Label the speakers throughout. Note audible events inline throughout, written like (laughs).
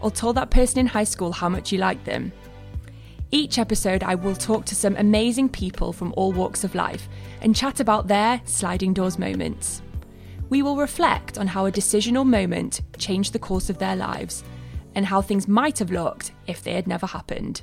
Speaker 1: Or told that person in high school how much you liked them. Each episode, I will talk to some amazing people from all walks of life and chat about their sliding doors moments. We will reflect on how a decision or moment changed the course of their lives and how things might have looked if they had never happened.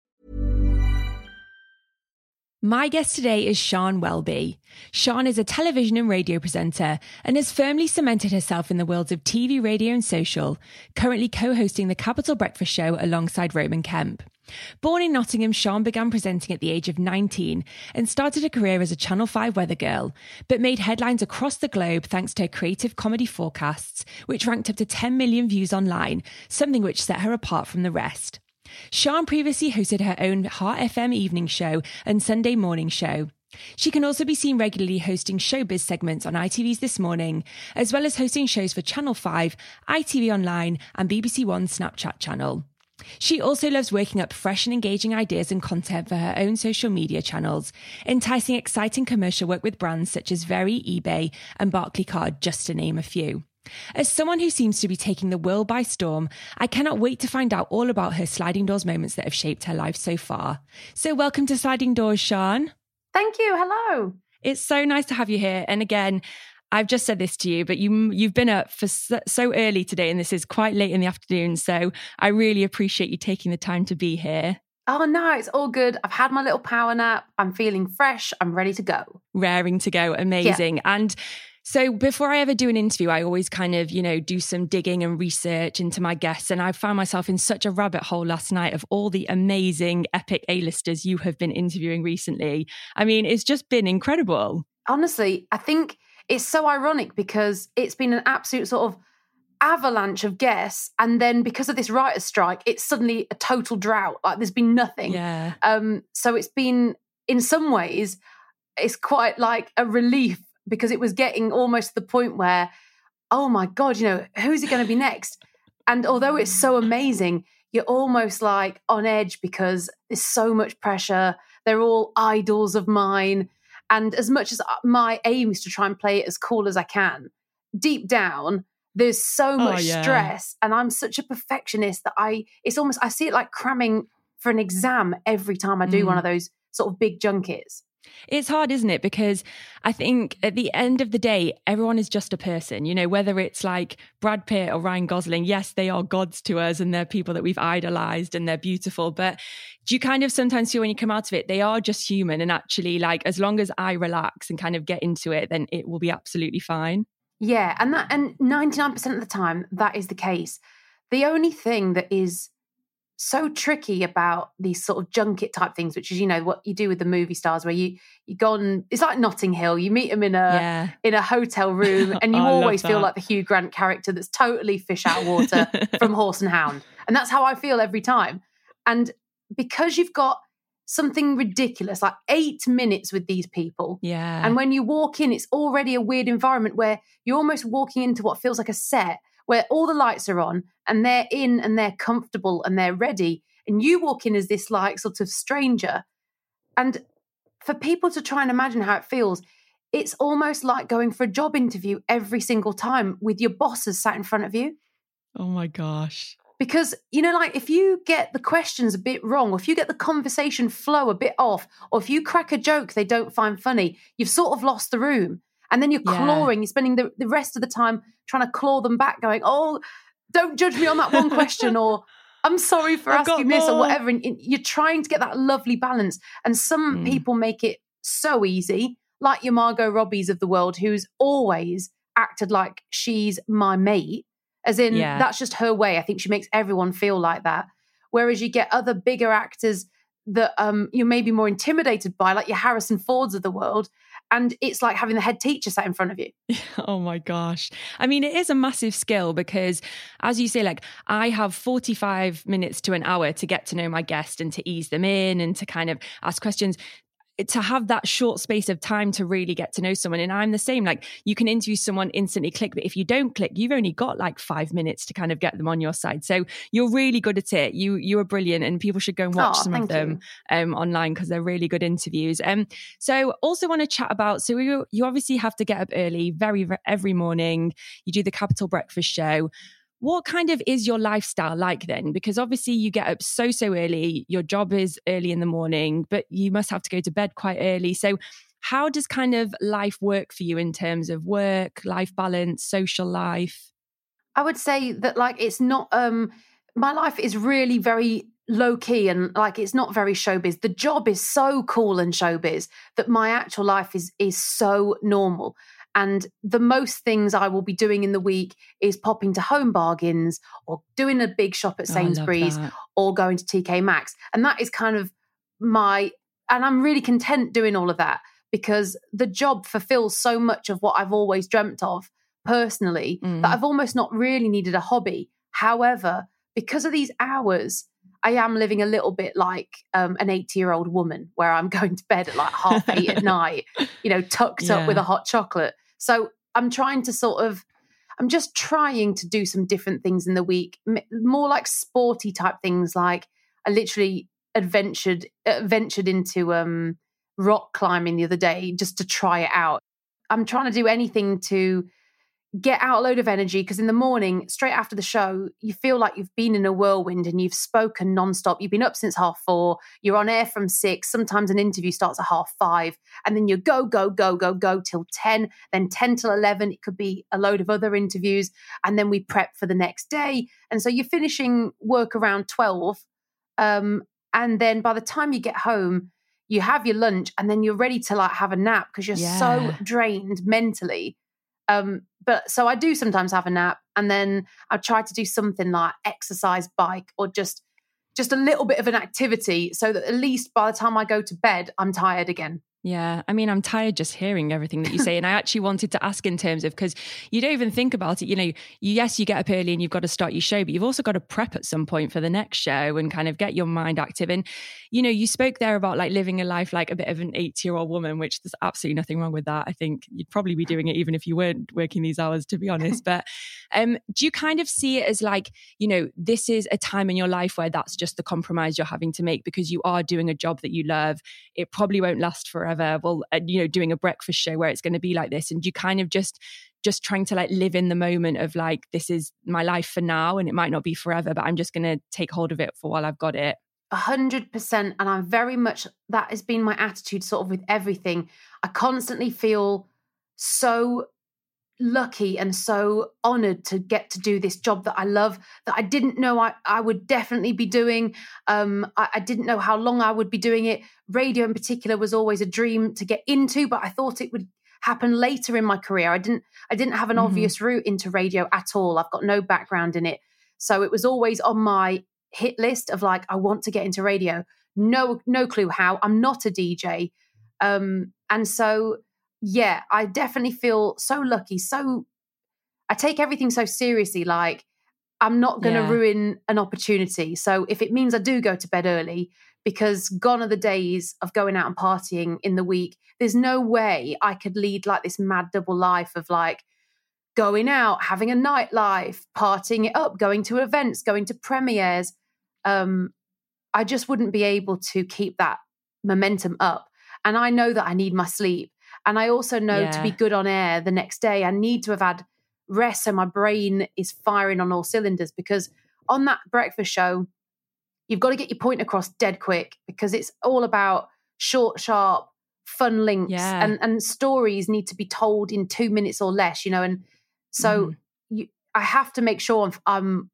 Speaker 1: My guest today is Sian Welby. Sian is a television and radio presenter and has firmly cemented herself in the worlds of TV, radio, and social, currently co hosting the Capital Breakfast Show alongside Roman Kemp. Born in Nottingham, Sean began presenting at the age of 19 and started a career as a Channel 5 weather girl, but made headlines across the globe thanks to her creative comedy forecasts, which ranked up to 10 million views online, something which set her apart from the rest. Sian previously hosted her own Heart FM evening show and Sunday morning show. She can also be seen regularly hosting showbiz segments on ITV's This Morning, as well as hosting shows for Channel 5, ITV Online, and BBC One Snapchat channel. She also loves working up fresh and engaging ideas and content for her own social media channels, enticing exciting commercial work with brands such as Very, eBay, and Barclaycard, just to name a few. As someone who seems to be taking the world by storm, I cannot wait to find out all about her sliding doors moments that have shaped her life so far. So, welcome to Sliding Doors, Sian.
Speaker 2: Thank you. Hello.
Speaker 1: It's so nice to have you here. And again, I've just said this to you, but you you've been up for so, so early today, and this is quite late in the afternoon. So I really appreciate you taking the time to be here.
Speaker 2: Oh no, it's all good. I've had my little power nap. I'm feeling fresh. I'm ready to go.
Speaker 1: raring to go amazing and so before i ever do an interview i always kind of you know do some digging and research into my guests. And i found myself in such a rabbit hole last night of all the amazing epic a-listers you have been interviewing recently. I mean it's just been incredible.
Speaker 2: Honestly, I think it's so ironic because it's been an absolute sort of avalanche of guests, and then because of this writer's strike, it's suddenly a total drought. Like there's been nothing.
Speaker 1: yeah.
Speaker 2: Um, so it's been, in some ways, it's quite like a relief because it was getting almost to the point where, oh my God, you know, who's it going to be next? And although it's so amazing, you're almost like on edge because there's so much pressure. They're all idols of mine. And as much as uh, my aim is to try and play it as cool as I can, deep down, there's so much
Speaker 1: yeah.
Speaker 2: stress. And I'm such a perfectionist that I, it's almost, I see it like cramming for an exam every time I do
Speaker 1: Mm.
Speaker 2: one of those sort of big junkets.
Speaker 1: It's hard, isn't it? Because I think at the end of the day, everyone is just a person, you know, whether it's like Brad Pitt or Ryan Gosling. Yes, they are gods to us and they're people that we've idolized and they're beautiful. But do you kind of sometimes feel when you come out of it, they are just human and actually, like, as long as I relax and kind of get into it, then it will be absolutely fine.
Speaker 2: Yeah. And that, and 99% of the time, that is the case. The only thing that is so tricky about these sort of junket type things, which is you know what you do with the movie stars, where you you go on. It's like Notting Hill. You meet them in a yeah. in a hotel (laughs) room, and you always feel like the Hugh Grant character that's totally fish out of water (laughs) from Horse and Hound, and that's how I feel every time. And because you've got something ridiculous like eight minutes with these people,
Speaker 1: yeah,
Speaker 2: and when you walk in, it's already a weird environment where you're almost walking into what feels like a set where all the lights are on and they're in and they're comfortable and they're ready. And you walk in as this like sort of stranger. And for people to try and imagine how it feels, it's almost like going for a job interview every single time with your bosses sat in front of you.
Speaker 1: Oh my gosh.
Speaker 2: Because, you know, like if you get the questions a bit wrong, or if you get the conversation flow a bit off, or if you crack a joke they don't find funny, you've sort of lost the room. And then you're yeah. clawing, you're spending the, the rest of the time trying to claw them back, going, oh, don't judge me on that one question, or (laughs) I'm sorry for I've asking this, or whatever. And you're trying to get that lovely balance. And some mm. people make it so easy, like your Margot Robbies of the world, who's always acted like she's my mate, as in yeah. that's just her way. I think she makes everyone feel like that. Whereas you get other bigger actors that um, you're maybe more intimidated by, like your Harrison Fords of the world, and it's like having the head teacher sat in front of you. (laughs)
Speaker 1: Oh my gosh. I mean, it is a massive skill because, as you say, like I have 45 minutes to an hour to get to know my guest and to ease them in and to kind of ask questions to have that short space of time to really get to know someone. And I'm the same. Like you can interview someone, instantly click, but if you don't click, you've only got like five minutes to kind of get them on your side. So you're really good at it. You you are brilliant, and people should go and watch oh, some of them um, online because they're really good interviews. Um, so also want to chat about. So you you obviously have to get up early, very every morning. You do the Capital Breakfast Show what kind of is your lifestyle like then? Because obviously you get up so, so early, your job is early in the morning, but you must have to go to bed quite early. So, how does kind of life work for you in terms of work, life balance, social life?
Speaker 2: I would say that, like, it's not, um, my life is really very low key and like it's not very showbiz. The job is so cool and showbiz that my actual life is is so normal. And the most things I will be doing in the week is popping to home bargains or doing a big shop at oh, Sainsbury's oh, or going to TK Maxx. And that is kind of my, and I'm really content doing all of that because the job fulfills so much of what I've always dreamt of personally mm. that I've almost not really needed a hobby. However, because of these hours, I am living a little bit like um, an 80 year old woman where I'm (laughs) going to bed at like half eight at (laughs) night, you know, tucked yeah. up with a hot chocolate. So I'm trying to sort of, I'm just trying to do some different things in the week, more like sporty type things. Like I literally adventured uh, ventured into um, rock climbing the other day just to try it out. I'm trying to do anything to get out a load of energy because in the morning, straight after the show, you feel like you've been in a whirlwind and you've spoken nonstop. You've been up since half four, you're on air from six. Sometimes an interview starts at half five, and then you go, go, go, go, go till 10, then 10 till 11. It could be a load of other interviews. And then we prep for the next day. And so you're finishing work around 12. Um, and then by the time you get home, you have your lunch and then you're ready to like have a nap because you're yeah. so drained mentally um, but so I do sometimes have a nap and then I try to do something like exercise, bike, or just just a little bit of an activity so that at least by the time I go to bed, I'm tired again.
Speaker 1: Yeah. I mean, I'm tired just hearing everything that you say. and I actually wanted to ask in terms of because you don't even think about it. You know, yes, you get up early and you've got to start your show, but you've also got to prep at some point for the next show and kind of get your mind active. And, you know, you spoke there about like living a life like a bit of an eight year old woman, which there's absolutely nothing wrong with that. I think you'd probably be doing it even if you weren't working these hours, to be honest. (laughs) But um, do you kind of see it as like, you know, this is a time in your life where that's just the compromise you're having to make because you are doing a job that you love? It probably won't last forever forever well uh, you know doing a breakfast show where it's going to be like this and you kind of just just trying to like live in the moment of like this is my life for now and it might not be forever but i'm just going to take hold of it for while i've got it
Speaker 2: A hundred percent. And I'm very much that has been my attitude sort of with everything. I constantly feel so lucky and so honored to get to do this job that I love that I didn't know I, I would definitely be doing. Um, I, I didn't know how long I would be doing it. Radio in particular was always a dream to get into, but I thought it would happen later in my career. I didn't I didn't have an mm-hmm. obvious route into radio at all. I've got no background in it. So it was always on my hit list of like I want to get into radio. No no clue how. I'm not a DJ. Um, and so yeah, I definitely feel so lucky. So I take everything so seriously. Like I'm not going to yeah. ruin an opportunity. So if it means I do go to bed early, because gone are the days of going out and partying in the week. There's no way I could lead like this mad double life of like going out, having a nightlife, partying it up, going to events, going to premieres. Um, I just wouldn't be able to keep that momentum up. And I know that I need my sleep. And I also know yeah. to be good on air the next day, I need to have had rest so my brain is firing on all cylinders because on that breakfast show, you've got to get your point across dead quick because it's all about short, sharp, fun links yeah. and, and stories need to be told in two minutes or less, you know. And so mm. you, I have to make sure I'm, I'm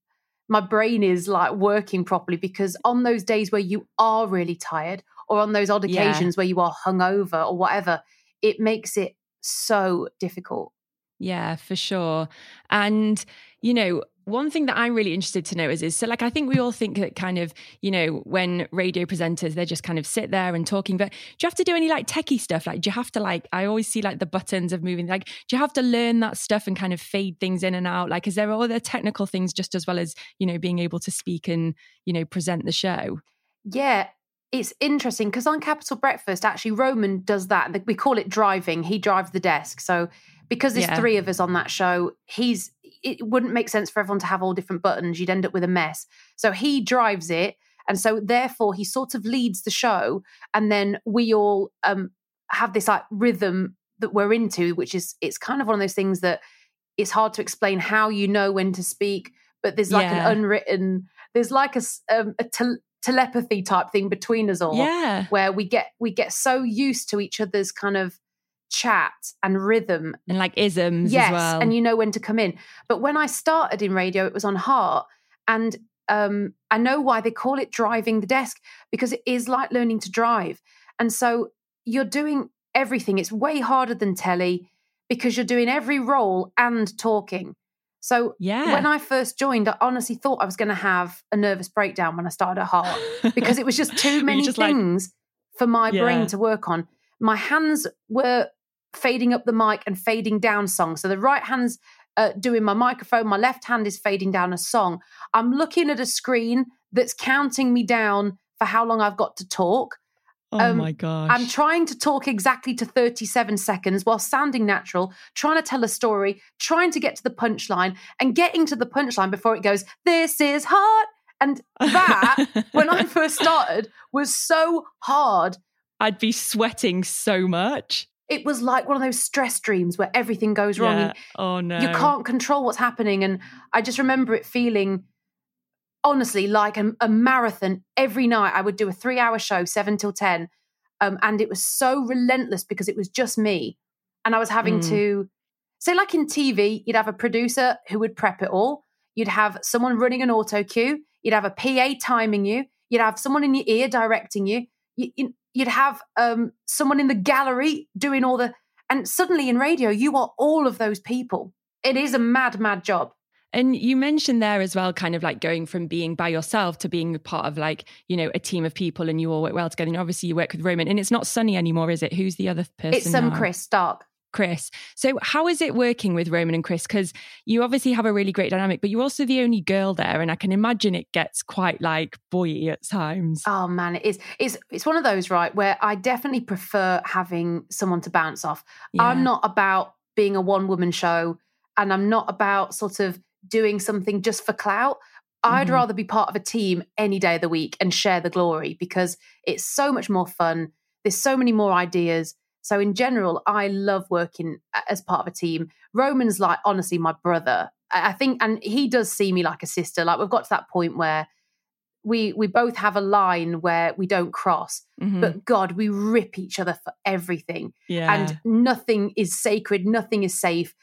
Speaker 2: my brain is like working properly because on those days where you are really tired or on those odd occasions yeah. where you are hungover or whatever, it makes it so difficult.
Speaker 1: Yeah, for sure. And, you know, one thing that I'm really interested to know is, is so like I think we all think that kind of you know when radio presenters they just kind of sit there and talking, but do you have to do any like techie stuff? Like do you have to like I always see like the buttons of moving. Like do you have to learn that stuff and kind of fade things in and out? Like is there other technical things just as well as you know being able to speak and you know present the show?
Speaker 2: Yeah, it's interesting because on Capital Breakfast, actually, Roman does that. We call it driving. He drives the desk. So because there's yeah. three of us on that show, he's it wouldn't make sense for everyone to have all different buttons. You'd end up with a mess. So he drives it. And so therefore he sort of leads the show. And then we all um, have this like rhythm that we're into, which is it's kind of one of those things that it's hard to explain how you know when to speak, but there's like yeah. an unwritten, there's like a, um, a te- telepathy type thing between us all.
Speaker 1: Yeah.
Speaker 2: Where we get we get so used to each other's kind of chat and rhythm
Speaker 1: and like isms
Speaker 2: yes,
Speaker 1: well.
Speaker 2: and you know when to come in. But when I started in radio, it was on Heart, and um, I know why they call it driving the desk because it is like learning to drive, and so you're doing everything. It's way harder than telly because you're doing every role and talking. So yeah. when I first joined, I honestly thought I was going to have a nervous breakdown when I started at Heart (laughs) because it was just too many just things like, for my yeah. brain to work on. My hands were fading up the mic and fading down song. So the right hand's uh, doing my microphone, my left hand is fading down a song. I'm looking at a screen that's counting me down for how long I've got to talk.
Speaker 1: Oh um, my gosh.
Speaker 2: I'm trying to talk exactly to 37 seconds while sounding natural, trying to tell a story, trying to get to the punchline and getting to the punchline before it goes, This is hard. And that, when I first (laughs) started, was so hard.
Speaker 1: I'd be sweating so much
Speaker 2: it was like one of those stress dreams where everything goes wrong.
Speaker 1: Yeah. Oh no.
Speaker 2: You can't control what's happening. And I just remember it feeling honestly like a, a marathon every night. I would do a three hour show, seven till 10. Um, and it was so relentless because it was just me. And I was having mm. to say, like in TV, you'd have a producer who would prep it all. You'd have someone running an auto cue. You'd have a PA timing you. You'd have someone in your ear directing you. you, you you'd have um, someone in the gallery doing all the, and suddenly in radio, you are all of those people. It is a mad, mad job.
Speaker 1: And you mentioned there as well, kind of like going from being by yourself to being part of like, you know, a team of people and you all work well together. And obviously you work with Roman and it's not Sunny anymore, is it? Who's the other person?
Speaker 2: It's um, Chris Stark.
Speaker 1: Chris. So, how is it working with Roman and Chris? Because you obviously have a really great dynamic, but you're also the only girl there, and I can imagine it gets quite like boy at times.
Speaker 2: Oh man, it is. It's it's one of those right where I definitely prefer having someone to bounce off. Yeah. I'm not about being a one woman show, and I'm not about sort of doing something just for clout. I'd mm-hmm. rather be part of a team any day of the week and share the glory because it's so much more fun. There's so many more ideas so in general, I love working as part of a team. Roman's like honestly my brother. I think, and he does see me like a sister. Like we've got to that point where we we both have a line where we don't cross,
Speaker 1: Mhm.
Speaker 2: but God, we rip each other for everything.
Speaker 1: yeah.
Speaker 2: And nothing is sacred, nothing is safe.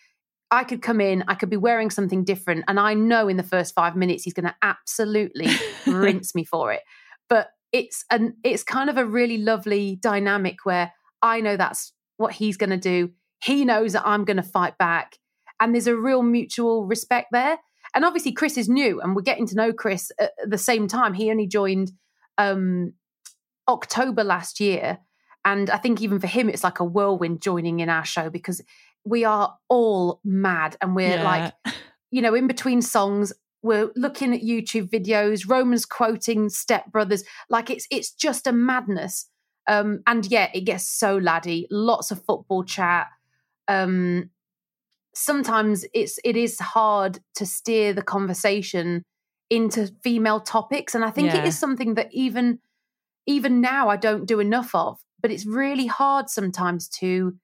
Speaker 2: I could come in, I could be wearing something different, and I know in the first five minutes he's going to absolutely (laughs) rinse me for it. But it's an it's kind of a really lovely dynamic where I know that's what he's going to do. He knows that I'm going to fight back, and there's a real mutual respect there. And obviously, Chris is new, and we're getting to know Chris at the same time. He only joined um, October last year, and I think even for him, it's like a whirlwind joining in our show because we are all mad, and we're
Speaker 1: Yeah.
Speaker 2: like (laughs) you know, in between songs, we're looking at YouTube videos, Romans quoting Step Brothers, like it's it's just a madness. Um, and yeah, it gets so laddie, lots of football chat. Um, sometimes it's it is hard to steer the conversation into female topics, and I think it
Speaker 1: Yeah.
Speaker 2: is something that even even now I don't do enough of. But it's really hard sometimes to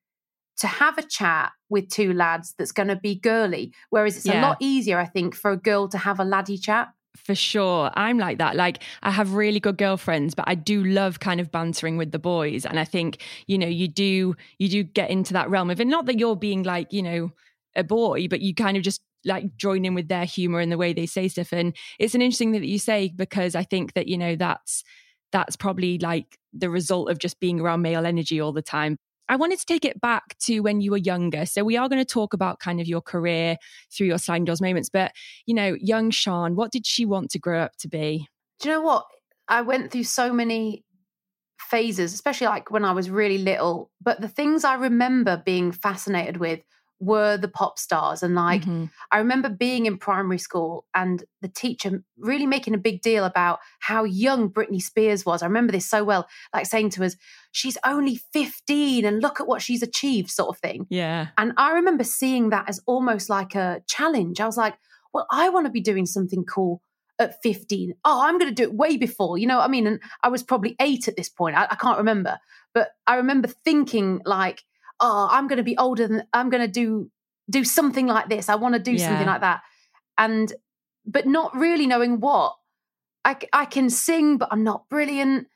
Speaker 2: to have a chat with two lads that's going to be girly. Whereas it's a lot easier, I think, for a girl to have a laddie chat.
Speaker 1: For sure. I'm like that. Like, I have really good girlfriends, but I do love kind of bantering with the boys. And I think, you know, you do, you do get into that realm of it. Not that you're being like, you know, a boy, but you kind of just like join in with their humor and the way they say stuff. And it's an interesting thing that you say because I think that, you know, that's, that's probably like the result of just being around male energy all the time. I wanted to take it back to when you were younger. So we are going to talk about kind of your career through your sliding doors moments. But, you know, young Sian, what did she want to grow up to be?
Speaker 2: Do you know what? I went through so many phases, especially like when I was really little. But the things I remember being fascinated with were the pop stars. And like,
Speaker 1: Mhm.
Speaker 2: I remember being in primary school and the teacher really making a big deal about how young Britney Spears was. I remember this so well, like saying to us, she's only 15 and look at what she's achieved, sort of thing.
Speaker 1: Yeah.
Speaker 2: And I remember seeing that as almost like a challenge. I was like, well, I want to be doing something cool at 15. Oh, I'm going to do it way before. You know what I mean? And I was probably eight at this point. I, I can't remember. But I remember thinking, like, oh, I'm going to be older than I'm going to do do something like this. I want to do something like that. And but not really knowing what. I I can sing, but I'm not brilliant.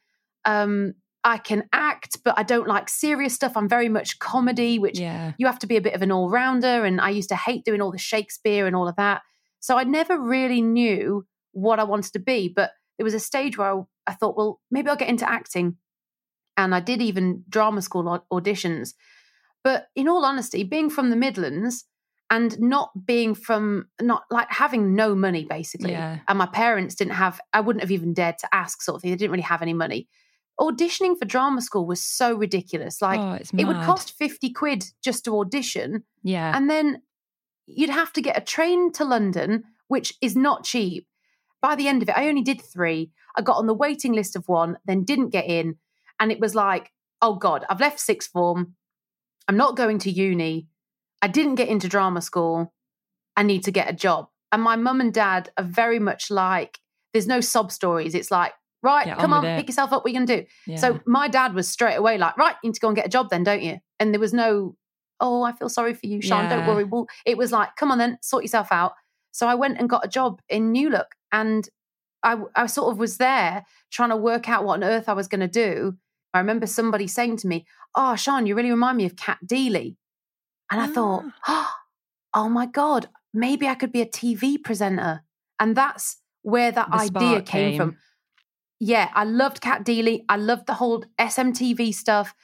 Speaker 2: Um, I can act, but I don't like serious stuff. I'm very much comedy, which
Speaker 1: Yeah.
Speaker 2: you have to be a bit of an all rounder. And I used to hate doing all the Shakespeare and all of that. So I never really knew what I wanted to be. But there was a stage where I, I thought, well, maybe I'll get into acting. And I did even drama school au- auditions. But in all honesty, being from the Midlands and not being from, not like having no money basically.
Speaker 1: Yeah.
Speaker 2: And my parents didn't have, I wouldn't have even dared to ask sort of thing. They didn't really have any money. Auditioning for drama school was so ridiculous. Like,
Speaker 1: oh,
Speaker 2: it would cost 50 quid just to audition.
Speaker 1: Yeah.
Speaker 2: And then you'd have to get a train to London, which is not cheap. By the end of it, I only did three. I got on the waiting list of one, then didn't get in. And it was like, oh God, I've left sixth form. I'm not going to uni. I didn't get into drama school. I need to get a job. And my mum and dad are very much like, there's no sob stories. It's like, right, come on,
Speaker 1: it.
Speaker 2: pick yourself up. What are you going to do?
Speaker 1: yeah.
Speaker 2: So my dad was straight away like, right, you need to go and get a job then, don't you? And there was no, oh, I feel sorry for you, Sian. Don't worry. Well, it was like, come on then, sort yourself out. So I went and got a job in New Look, and I, I sort of was there trying to work out what on earth I was going to do. I remember somebody saying to me, "Oh, Sian, you really remind me of Cat Deeley," and I thought, ah. oh, "Oh my god, maybe I could be a TV presenter." And that's where that
Speaker 1: The
Speaker 2: idea came,
Speaker 1: came.
Speaker 2: from. Yeah, I loved Cat Deeley. I loved the whole SMTV stuff.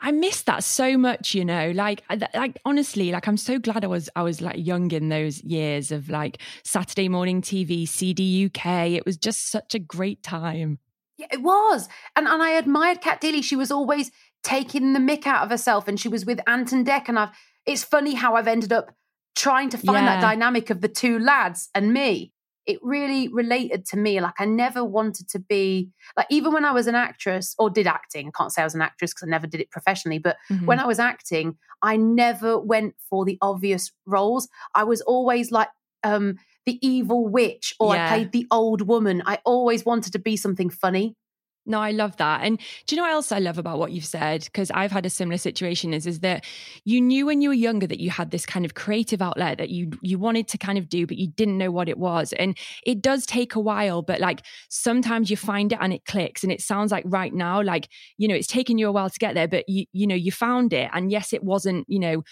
Speaker 1: I miss that so much, you know. Like, like honestly, like I'm so glad I was, I was like young in those years of like Saturday morning TV, CD UK. It was just such a great time.
Speaker 2: Yeah, it was. And and I admired Cat Deeley. She was always taking the mick out of herself and she was with Ant and Dec. And I've it's funny how I've ended up trying to find that dynamic of the two lads and me. It really related to me. Like I never wanted to be like even when I was an actress or did acting. I can't say I was an actress because I never did it professionally, but
Speaker 1: Mhm.
Speaker 2: when I was acting, I never went for the obvious roles. I was always like um the evil witch or
Speaker 1: Yeah.
Speaker 2: I played the old woman. I always wanted to be something funny.
Speaker 1: No, I love that. And do you know what else I love about what you've said? Because I've had a similar situation is is that you knew when you were younger that you had this kind of creative outlet that you you wanted to kind of do, but you didn't know what it was. And it does take a while, but like sometimes you find it and it clicks. And it sounds like right now, like, you know, it's taken you a while to get there, but you, you know, you found it. And yes, it wasn't, you know,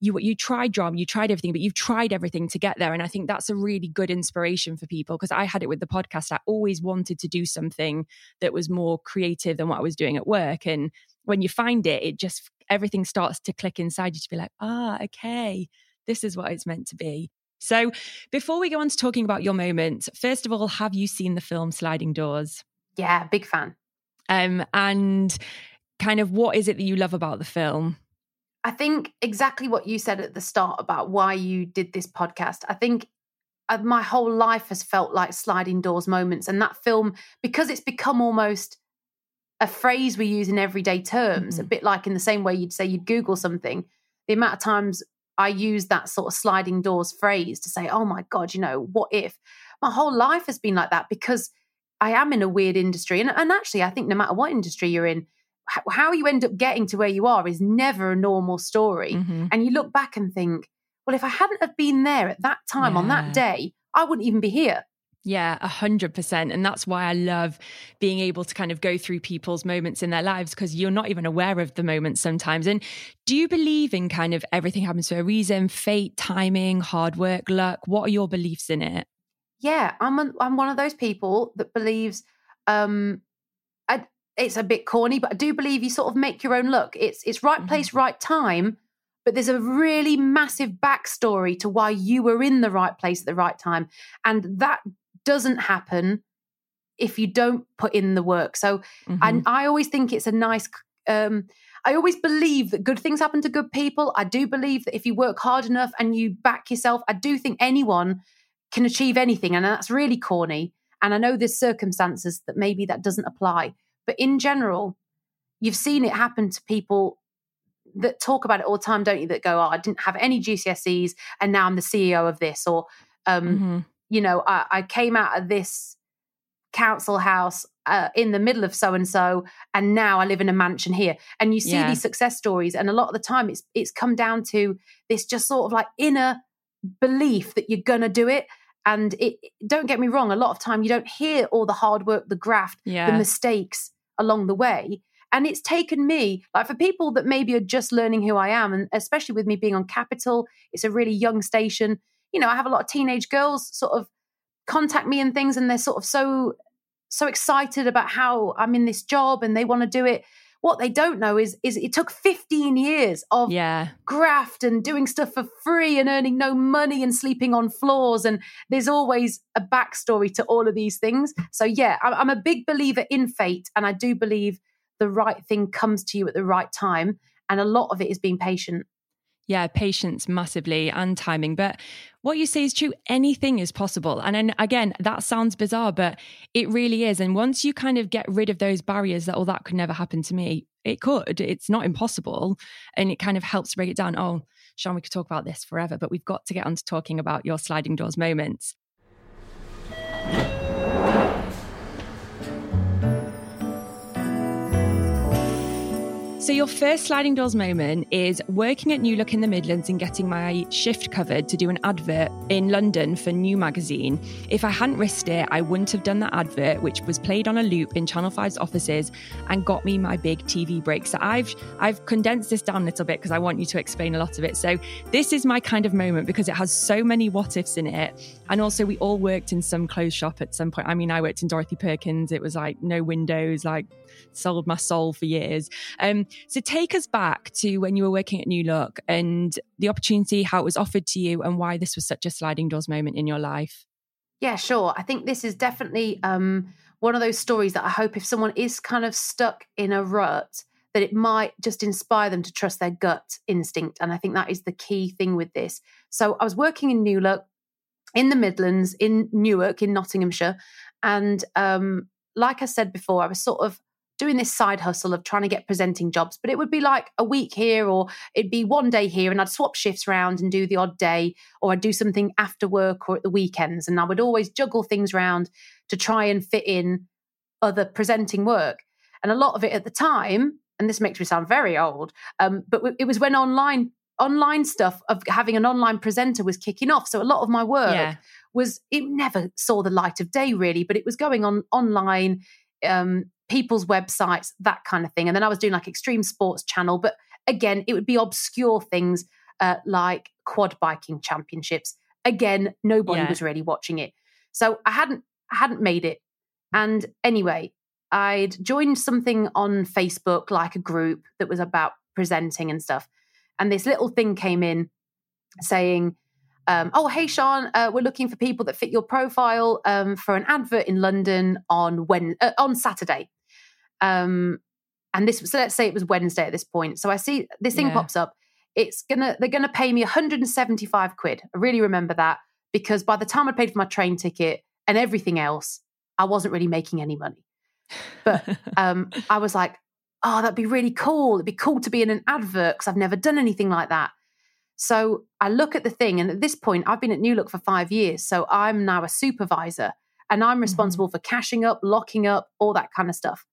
Speaker 1: you you tried drama, you tried everything, but you've tried everything to get there. And I think that's a really good inspiration for people because I had it with the podcast. I always wanted to do something that was more creative than what I was doing at work. And when you find it, it just everything starts to click inside you to be like, ah, okay, this is what it's meant to be. So before we go on to talking about your moment, first of all, have you seen the film Sliding Doors?
Speaker 2: Yeah, big fan.
Speaker 1: Um, and kind of what is it that you love about the film?
Speaker 2: I think exactly what you said at the start about why you did this podcast. I think uh, my whole life has felt like sliding doors moments. And that film, because it's become almost a phrase we use in everyday terms, mm-hmm. a bit like in the same way you'd say you'd Google something, the amount of times I use that sort of sliding doors phrase to say, oh my God, you know, what if? My whole life has been like that because I am in a weird industry. And, and actually, I think no matter what industry you're in, how you end up getting to where you are is never a normal story. Mm-hmm. And you look back and think, well, if I hadn't have been there at that time yeah. on that day, I wouldn't even be here.
Speaker 1: Yeah, a hundred percent. And that's why I love being able to kind of go through people's moments in their lives because you're not even aware of the moment sometimes. And do you believe in kind of everything happens for a reason, fate, timing, hard work, luck? What are your beliefs in it?
Speaker 2: Yeah, I'm a, I'm one of those people that believes um it's a bit corny, but I do believe you sort of make your own luck. It's it's right place, mm-hmm. right time, but there's a really massive backstory to why you were in the right place at the right time. And that doesn't happen if you don't put in the work. So mm-hmm. and I always think it's a nice um I always believe that good things happen to good people. I do believe that if you work hard enough and you back yourself, I do think anyone can achieve anything. And that's really corny. And I know there's circumstances that maybe that doesn't apply. But in general, you've seen it happen to people that talk about it all the time, don't you? That go, oh, I didn't have any GCSEs and now I'm the CEO of this. Or, um, mm-hmm. you know, I, I, came out of this council house uh, in the middle of so and so, and now I live in a mansion here. And you see yeah. these success stories, and a lot of the time, it's it's come down to this just sort of like inner belief that you're gonna do it. And it, don't get me wrong, a lot of time you don't hear all the hard work, the graft, yeah. the mistakes along the way. And it's taken me, like for people that maybe are just learning who I am, and especially with me being on Capital, it's a really young station. You know, I have a lot of teenage girls sort of contact me and things, and they're sort of so so excited about how I'm in this job and they want to do it what they don't know is is it took 15 years of
Speaker 1: yeah.
Speaker 2: graft and doing stuff for free and earning no money and sleeping on floors. And there's always a backstory to all of these things. So yeah i'm a big believer in fate and i do believe the right thing comes to you at the right time. And a lot of it is being patient
Speaker 1: yeah, patience massively and timing. But what you say is true. Anything is possible. And then again, that sounds bizarre, but it really is. And once you kind of get rid of those barriers that, oh, that could never happen to me, it could. It's not impossible. And it kind of helps break it down. Oh, Sian, we could talk about this forever, but we've got to get on to talking about your sliding doors moments. So, your first sliding doors moment is working at New Look in the Midlands and getting my shift covered to do an advert in London for New Magazine. If I hadn't risked it, I wouldn't have done that advert, which was played on a loop in Channel 5's offices and got me my big TV break. So, I've I've condensed this down a little bit because I want you to explain a lot of it. So, this is my kind of moment because it has so many what ifs in it. And also, we all worked in some clothes shop at some point. I mean, I worked in Dorothy Perkins, it was like no windows, like sold my soul for years. Um, so take us back to when you were working at New Look and the opportunity, how it was offered to you, and why this was such a sliding doors moment in your life.
Speaker 2: Yeah, sure. I think this is definitely um, one of those stories that I hope if someone is kind of stuck in a rut, that it might just inspire them to trust their gut instinct. And I think that is the key thing with this. So I was working in New Look in the Midlands, in Newark, in Nottinghamshire. And um, like I said before, I was sort of doing this side hustle of trying to get presenting jobs, but it would be like a week here or it'd be one day here and I'd swap shifts around and do the odd day or I'd do something after work or at the weekends. And I would always juggle things around to try and fit in other presenting work. And a lot of it at the time, and this makes me sound very old, um, but it was when online online stuff of having an online presenter was kicking off. So a lot of my work
Speaker 1: Yeah.
Speaker 2: was it never saw the light of day really, but it was going on online, um, people's websites, that kind of thing. And then I was doing like extreme sports channel, but again, it would be obscure things uh, like quad biking championships. Again, nobody
Speaker 1: Yeah.
Speaker 2: was really watching it, so I hadn't I hadn't made it. And anyway, I'd joined something on Facebook, like a group that was about presenting and stuff. And this little thing came in saying, um, "Oh, hey, Sian, uh, we're looking for people that fit your profile um, for an advert in London on when uh, on Saturday." Um, and this, so let's say it was Wednesday at this point. So I see this thing
Speaker 1: Yeah.
Speaker 2: pops up. It's gonna they're gonna pay me 175 quid. I really remember that because by the time I paid for my train ticket and everything else, I wasn't really making any money. But (laughs) um, I was like, oh, that'd be really cool. It'd be cool to be in an advert because I've never done anything like that. So I look at the thing, and at this point, I've been at New Look for five years. So I'm now a supervisor and I'm responsible for cashing up, locking up, all that kind of stuff.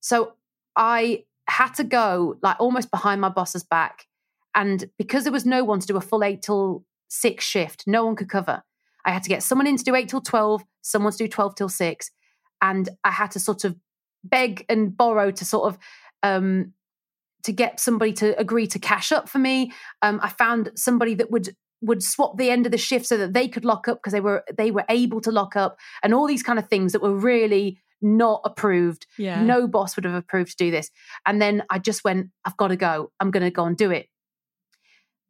Speaker 2: So I had to go like almost behind my boss's back. And because there was no one to do a full eight till six shift, no one could cover. I had to get someone in to do eight till 12, someone to do 12 till six. And I had to sort of beg and borrow to sort of um, to get somebody to agree to cash up for me. Um, I found somebody that would would swap the end of the shift so that they could lock up because they were they were able to lock up and all these kind of things that were really not approved.
Speaker 1: Yeah.
Speaker 2: No boss would have approved to do this. And then I just went, I've got to go. I'm going to go and do it.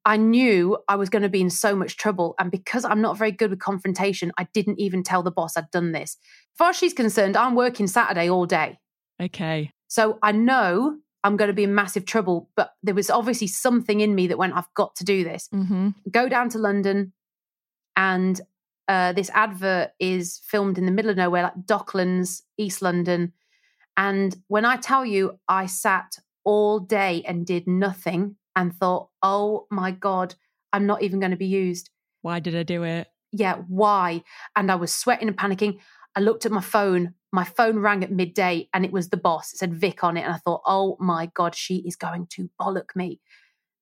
Speaker 2: I knew I was going to be in so much trouble. And because I'm not very good with confrontation, I didn't even tell the boss I'd done this. As far as she's concerned, I'm working Saturday all day.
Speaker 1: Okay.
Speaker 2: So I know I'm going to be in massive trouble, but there was obviously something in me that went, I've got to do this.
Speaker 1: Mm-hmm.
Speaker 2: Go down to London, and uh, this advert is filmed in the middle of nowhere, like Docklands, East London. And when I tell you, I sat all day and did nothing and thought, oh my God, I'm not even going to be used.
Speaker 1: Why did I do it?
Speaker 2: Yeah, why? And I was sweating and panicking. I looked at my phone. My phone rang at midday and it was the boss. It said Vic on it. And I thought, oh my God, she is going to bollock me.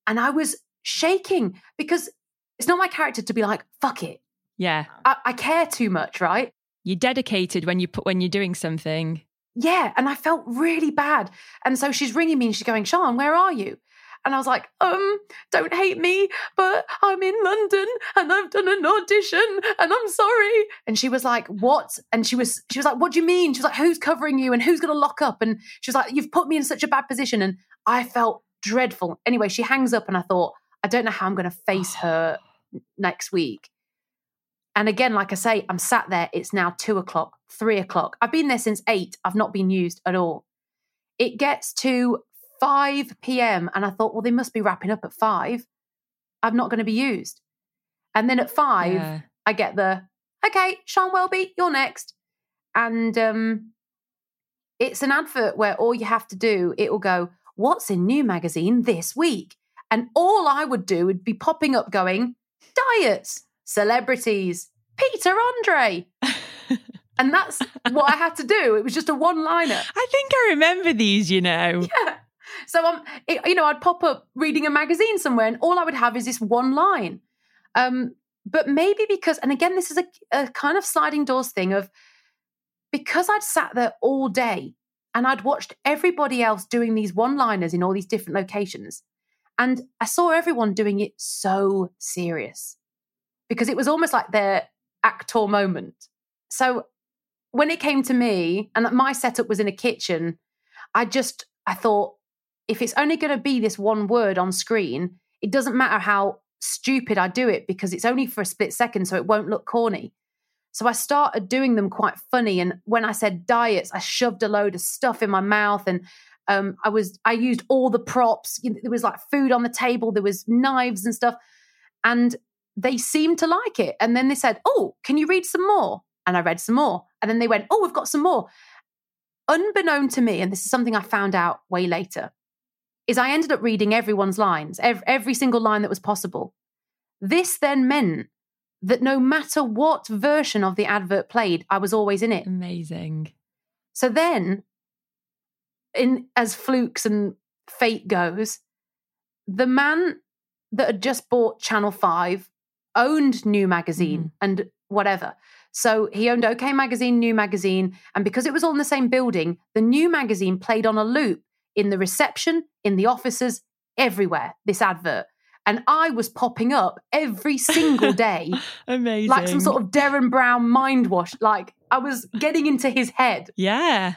Speaker 2: And I was shaking because it's not my character to be like, fuck it.
Speaker 1: Yeah.
Speaker 2: I, I care too much, right?
Speaker 1: You're dedicated when you put when you're doing something.
Speaker 2: Yeah. And I felt really bad. And so she's ringing me and she's going, Sian, where are you? And I was like, um, don't hate me, but I'm in London and I've done an audition and I'm sorry. And she was like, what? And she was, she was like, what do you mean? She was like, who's covering you and who's going to lock up? And she was like, you've put me in such a bad position. And I felt dreadful. Anyway, she hangs up and I thought, I don't know how I'm going to face (sighs) her next week. And again, like I say, I'm sat there. It's now two o'clock, three o'clock. I've been there since eight. I've not been used at all. It gets to 5 p.m. and I thought, well, they must be wrapping up at five. I'm not going to be used. And then at five,
Speaker 1: Yeah.
Speaker 2: I get the, okay, Sian Welby, you're next. And um, it's an advert where all you have to do, it will go, what's in New Magazine this week? And all I would do would be popping up going, diets, celebrities, Peter Andre. (laughs) and that's what I had to do. It was just a one liner.
Speaker 1: I think I remember these, you know.
Speaker 2: Yeah. So um, it, you know, I'd pop up reading a magazine somewhere, and all I would have is this one line. Um, but maybe because, and again, this is a, a kind of sliding doors thing of because I'd sat there all day and I'd watched everybody else doing these one liners in all these different locations, and I saw everyone doing it so serious because it was almost like their actor moment. So when it came to me, and my setup was in a kitchen, I just I thought if it's only going to be this one word on screen, it doesn't matter how stupid I do it because it's only for a split second, so it won't look corny. So I started doing them quite funny. And when I said diets, I shoved a load of stuff in my mouth and um, I was I used all the props. There was like food on the table, there was knives and stuff, and they seemed to like it. And then they said, "Oh, can you read some more?" And I read some more. And then they went, "Oh, we've got some more." Unbeknown to me, and this is something I found out way later, is I ended up reading everyone's lines, every, every single line that was possible. This then meant that no matter what version of the advert played, I was always in it.
Speaker 1: Amazing.
Speaker 2: So then, in as flukes and fate goes, the man that had just bought Channel 5 owned New Magazine mm-hmm. and whatever. So he owned OK Magazine, New Magazine, and because it was all in the same building, the New Magazine played on a loop in the reception, in the offices, everywhere, this advert. And I was popping up every single (laughs) day,
Speaker 1: Amazing.
Speaker 2: like some sort of Derren Brown mind wash. Like I was getting into his head.
Speaker 1: Yeah.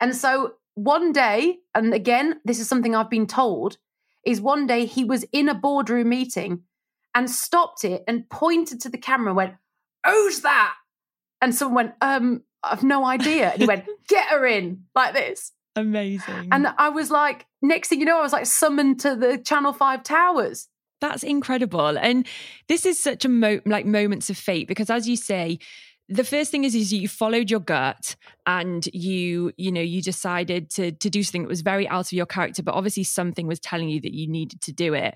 Speaker 2: And so one day, and again, this is something I've been told, is one day he was in a boardroom meeting and stopped it and pointed to the camera and went, Who's that? And someone went, Um, I've no idea. And he went, (laughs) Get her in, like this.
Speaker 1: Amazing.
Speaker 2: And I was like, next thing you know, I was like summoned to the Channel 5 towers.
Speaker 1: That's incredible. And this is such a mo- like moments of fate because as you say, the first thing is is you followed your gut and you you know you decided to to do something that was very out of your character but obviously something was telling you that you needed to do it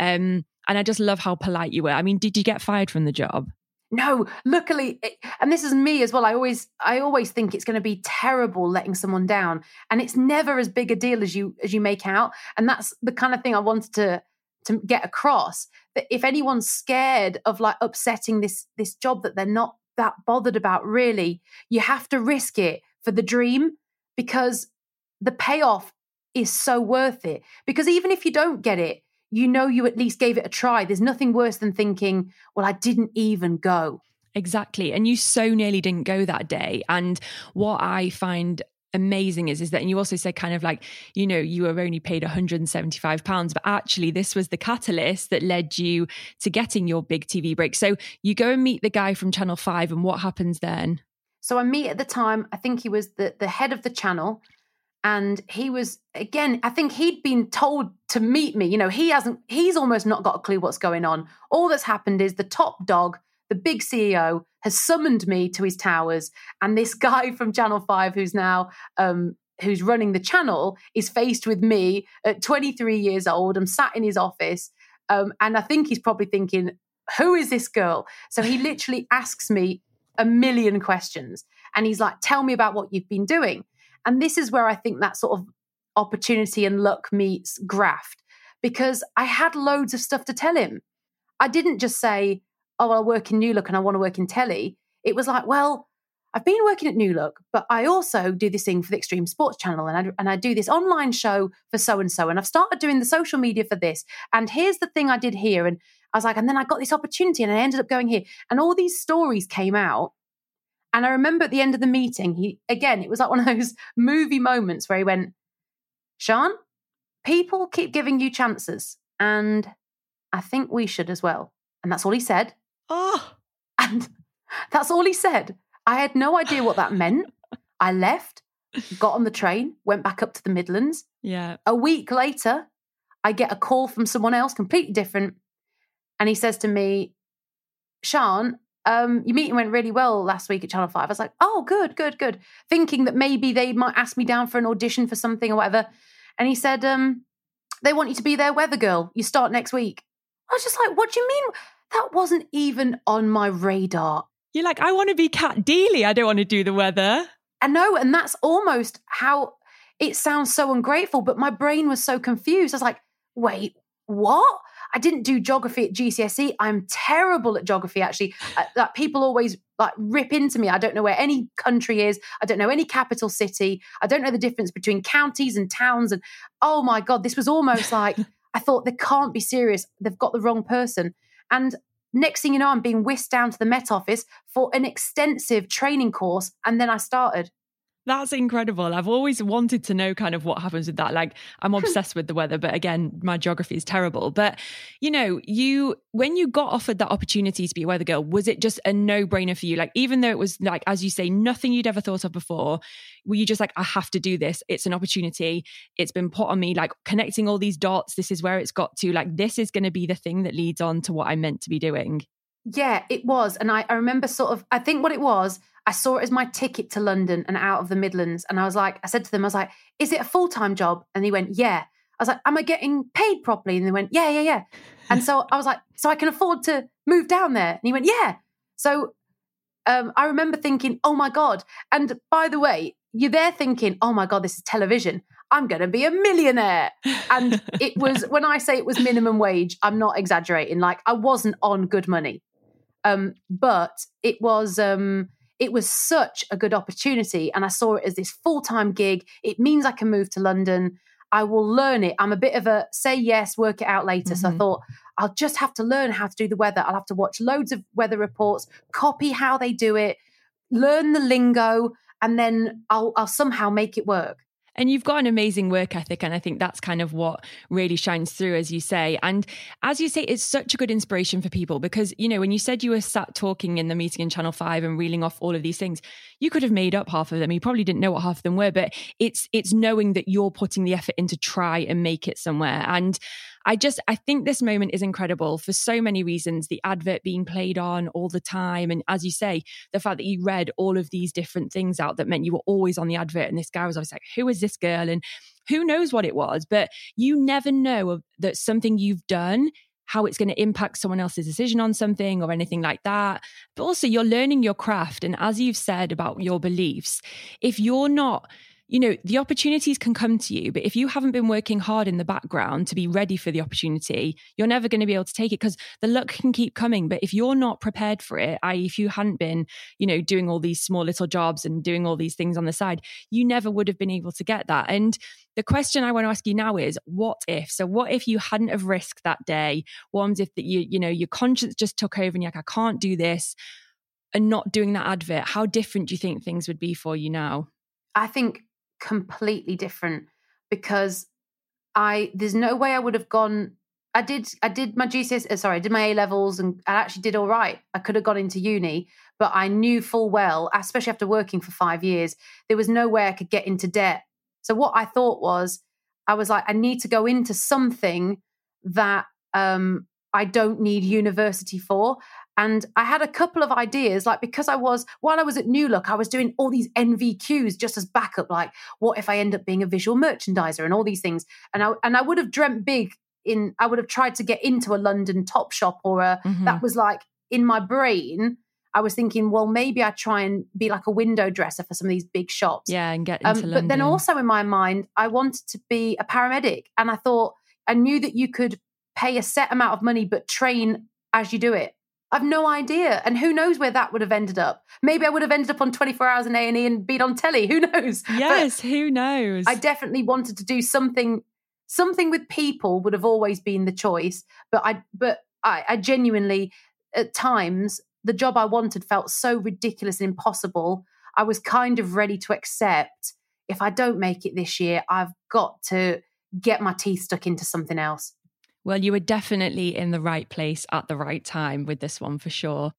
Speaker 1: um and i just love how polite you were i mean did you get fired from the job
Speaker 2: No, luckily, it, and this is me as well. I always, I always think it's going to be terrible letting someone down, and it's never as big a deal as you as you make out. And that's the kind of thing I wanted to to get across. That if anyone's scared of like upsetting this this job that they're not that bothered about, really, you have to risk it for the dream because the payoff is so worth it. Because even if you don't get it, you know you at least gave it a try. There's nothing worse than thinking, well, I didn't even go.
Speaker 1: Exactly. And you so nearly didn't go that day. And what I find amazing is is that and you also said kind of like you know you were only paid 175 pounds but actually this was the catalyst that led you to getting your big tv break so you go and meet the guy from channel 5 and what happens then
Speaker 2: So I meet at the time, I think he was the, the head of the channel. And he was, again, I think he'd been told to meet me. You know, he hasn't, he's almost not got a clue what's going on. All that's happened is the top dog, the big CEO, has summoned me to his towers. And this (laughs) guy from Channel 5, who's now, um, who's running the channel, is faced with me at 23 years old. I'm sat in his office. Um, and I think he's probably thinking, who is this girl? So he literally asks me a million questions. And he's like, tell me about what you've been doing. And this is where I think that sort of opportunity and luck meets graft because I had loads of stuff to tell him. I didn't just say, oh, I'll work in New Look and I want to work in telly. It was like, well, I've been working at New Look, but I also do this thing for the Extreme Sports Channel and I, and I do this online show for so and so. And I've started doing the social media for this. And here's the thing I did here. And I was like, and then I got this opportunity and I ended up going here. And all these stories came out. And I remember at the end of the meeting, he again, it was like one of those (laughs) movie moments where he went, Sian, people keep giving you chances. And I think we should as well. And that's all he said.
Speaker 1: oh (laughs)
Speaker 2: And that's all he said. I had no idea what that meant. I left, got on the train, went back up to the Midlands.
Speaker 1: yeah
Speaker 2: A week later, I get a call from someone else, completely different. And he says to me, Sian, um, your meeting went really well last week at Channel 5. I was like, oh, good, good, good. Thinking that maybe they might ask me down for an audition for something or whatever. And he said, um, they want you to be their weather girl. You start next week. I was just like, what do you mean? That wasn't even on my radar.
Speaker 1: you're like i want to be cat deeley i don't want to do the weather
Speaker 2: I know, and that's almost how it sounds so ungrateful, but my brain was so confused. I was like, wait, what? I didn't do geography at GCSE. I'm terrible at geography, actually. Uh, like people always like rip into me. I don't know where any country is. I don't know any capital city. I don't know the difference between counties and towns. And oh my God, this was almost like (laughs) I thought they can't be serious. They've got the wrong person. And next thing you know, I'm being whisked down to the Met Office for an extensive training course. And then I started.
Speaker 1: That's incredible. I've always wanted to know kind of what happens with that. Like, I'm hmm. obsessed with the weather, but again, my geography is terrible. But, you know, you, when you got offered that opportunity to be a weather girl, was it just a no brainer for you? Like, even though it was like, as you say, nothing you'd ever thought of before, were you just like, I have to do this? It's an opportunity. It's been put on me, like connecting all these dots. This is where it's got to. Like, this is going to be the thing that leads on to what I'm meant to be doing.
Speaker 2: Yeah, it was. And I, I remember sort of, I think what it was, I saw it as my ticket to London and out of the Midlands. And I was like, I said to them, I was like, is it a full time job? And he went, yeah. I was like, am I getting paid properly? And they went, yeah, yeah, yeah. And so I was like, so I can afford to move down there? And he went, yeah. So um, I remember thinking, oh my God. And by the way, you're there thinking, oh my God, this is television. I'm going to be a millionaire. And it (laughs) was, when I say it was minimum wage, I'm not exaggerating. Like I wasn't on good money. Um, but it was, um, it was such a good opportunity. And I saw it as this full time gig. It means I can move to London. I will learn it. I'm a bit of a say yes, work it out later. Mm-hmm. So I mm-hmm. thought I'll just have to learn how to do the weather. I'll have to watch loads of weather reports, copy how they do it, learn the lingo, and then I'll, I'll somehow make it work.
Speaker 1: And you've got an amazing work ethic. And I think that's kind of what really shines through, as you say. And as you say, it's such a good inspiration for people because, you know, when you said you were sat talking in the meeting in Channel 5 and reeling off all of these things, you could have made up half of them. You probably didn't know what half of them were, but it's it's knowing that you're putting the effort in to try and make it somewhere. And I just I think this moment is incredible for so many reasons. The advert being played on all the time, and as you say, the fact that you read all of these different things out that meant you were always on the advert, and this guy was always like, "Who is this girl?" and who knows what it was, but you never know that something you've done how it's going to impact someone else's decision on something or anything like that. But also, you're learning your craft. And as you've said about your beliefs, if you're not you know, the opportunities can come to you, but if you haven't been working hard in the background to be ready for the opportunity, you're never going to be able to take it because the luck can keep coming. But if you're not prepared for it, i.e., if you hadn't been, you know, doing all these small little jobs and doing all these things on the side, you never would have been able to get that. And the question I want to ask you now is what if? So what if you hadn't have risked that day? What if that you, you know, your conscience just took over and you're like, I can't do this and not doing that advert? How different do you think things would be for you now?
Speaker 2: I think completely different because I there's no way I would have gone. I did I did my GCS uh, sorry I did my A levels and I actually did all right. I could have gone into uni, but I knew full well, especially after working for five years, there was no way I could get into debt. So what I thought was, I was like, I need to go into something that um, I don't need university for. And I had a couple of ideas, like because I was, while I was at New Look, I was doing all these NVQs just as backup, like what if I end up being a visual merchandiser and all these things. And I and I would have dreamt big in I would have tried to get into a London top shop or a mm-hmm. that was like in my brain. I was thinking, well, maybe I try and be like a window dresser for some of these big shops.
Speaker 1: Yeah, and get into um,
Speaker 2: But then also in my mind, I wanted to be a paramedic. And I thought, I knew that you could pay a set amount of money, but train as you do it. I've no idea. And who knows where that would have ended up? Maybe I would have ended up on 24 hours in A&E and been on telly. Who knows?
Speaker 1: Yes, but who knows?
Speaker 2: I definitely wanted to do something something with people would have always been the choice, but I but I, I genuinely at times the job I wanted felt so ridiculous and impossible. I was kind of ready to accept if I don't make it this year, I've got to get my teeth stuck into something else.
Speaker 1: Well, you were definitely in the right place at the right time with this one for sure.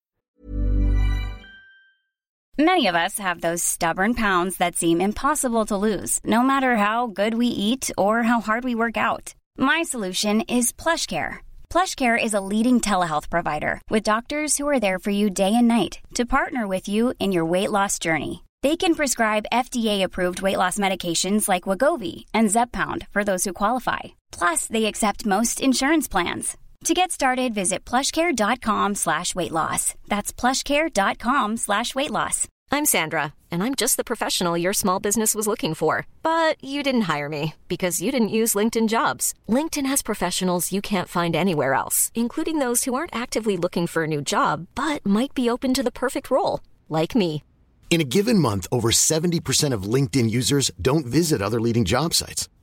Speaker 3: Many of us have those stubborn pounds that seem impossible to lose, no matter how good we eat or how hard we work out. My solution is PlushCare. PlushCare is a leading telehealth provider with doctors who are there for you day and night to partner with you in your weight loss journey. They can prescribe FDA-approved weight loss medications like Wegovy and Zepbound for those who qualify. Plus, they accept most insurance plans. To get started, visit plushcare.com slash weight loss. That's plushcare.com slash weight loss.
Speaker 4: I'm Sandra, and I'm just the professional your small business was looking for. But you didn't hire me because you didn't use LinkedIn jobs. LinkedIn has professionals you can't find anywhere else, including those who aren't actively looking for a new job, but might be open to the perfect role, like me.
Speaker 5: In a given month, over 70% of LinkedIn users don't visit other leading job sites.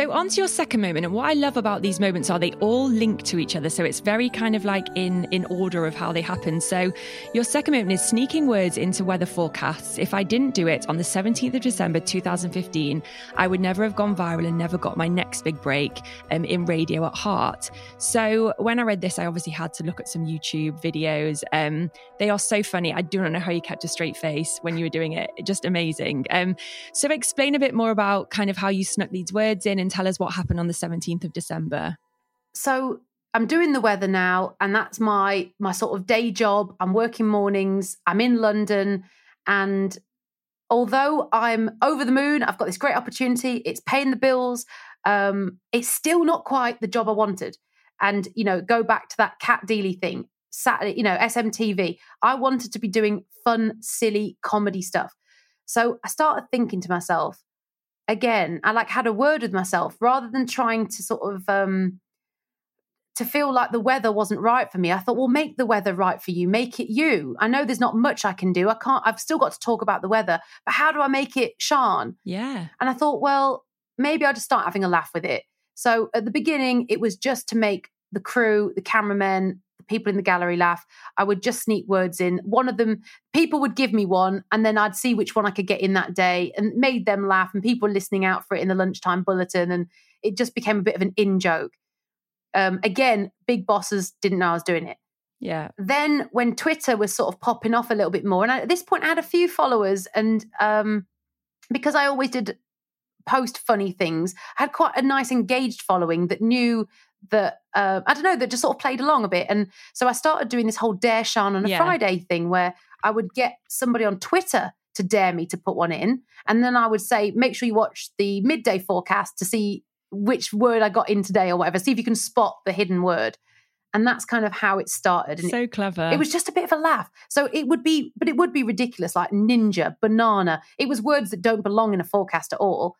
Speaker 1: So, on to your second moment. And what I love about these moments are they all link to each other. So, it's very kind of like in, in order of how they happen. So, your second moment is sneaking words into weather forecasts. If I didn't do it on the 17th of December 2015, I would never have gone viral and never got my next big break um, in radio at heart. So, when I read this, I obviously had to look at some YouTube videos. Um, they are so funny. I do not know how you kept a straight face when you were doing it. Just amazing. Um, so, explain a bit more about kind of how you snuck these words in and tell us what happened on the 17th of December.
Speaker 2: So I'm doing the weather now, and that's my my sort of day job. I'm working mornings. I'm in London, and although I'm over the moon, I've got this great opportunity. It's paying the bills. Um, it's still not quite the job I wanted. And you know, go back to that Cat Deeley thing. Saturday, you know, SMTV. I wanted to be doing fun, silly comedy stuff. So I started thinking to myself, again, I like had a word with myself rather than trying to sort of um to feel like the weather wasn't right for me. I thought, well, make the weather right for you. Make it you. I know there's not much I can do. I can't, I've still got to talk about the weather, but how do I make it Sian?
Speaker 1: Yeah.
Speaker 2: And I thought, well, maybe I'll just start having a laugh with it. So at the beginning, it was just to make the crew, the cameramen, people in the gallery laugh. I would just sneak words in. One of them, people would give me one, and then I'd see which one I could get in that day and made them laugh. And people were listening out for it in the lunchtime bulletin. And it just became a bit of an in joke. Um, again, big bosses didn't know I was doing it.
Speaker 1: Yeah.
Speaker 2: Then when Twitter was sort of popping off a little bit more, and I, at this point I had a few followers, and um, because I always did post funny things, I had quite a nice engaged following that knew that uh, I don't know that just sort of played along a bit, and so I started doing this whole dare Sian on a
Speaker 1: Yeah.
Speaker 2: Friday thing where I would get somebody on Twitter to dare me to put one in, and then I would say, make sure you watch the midday forecast to see which word I got in today or whatever. See if you can spot the hidden word. And that's kind of how it started. And
Speaker 1: So clever.
Speaker 2: it was just a bit of a laugh. So it would be, but it would be ridiculous, like ninja, banana. It was words that don't belong in a forecast at all.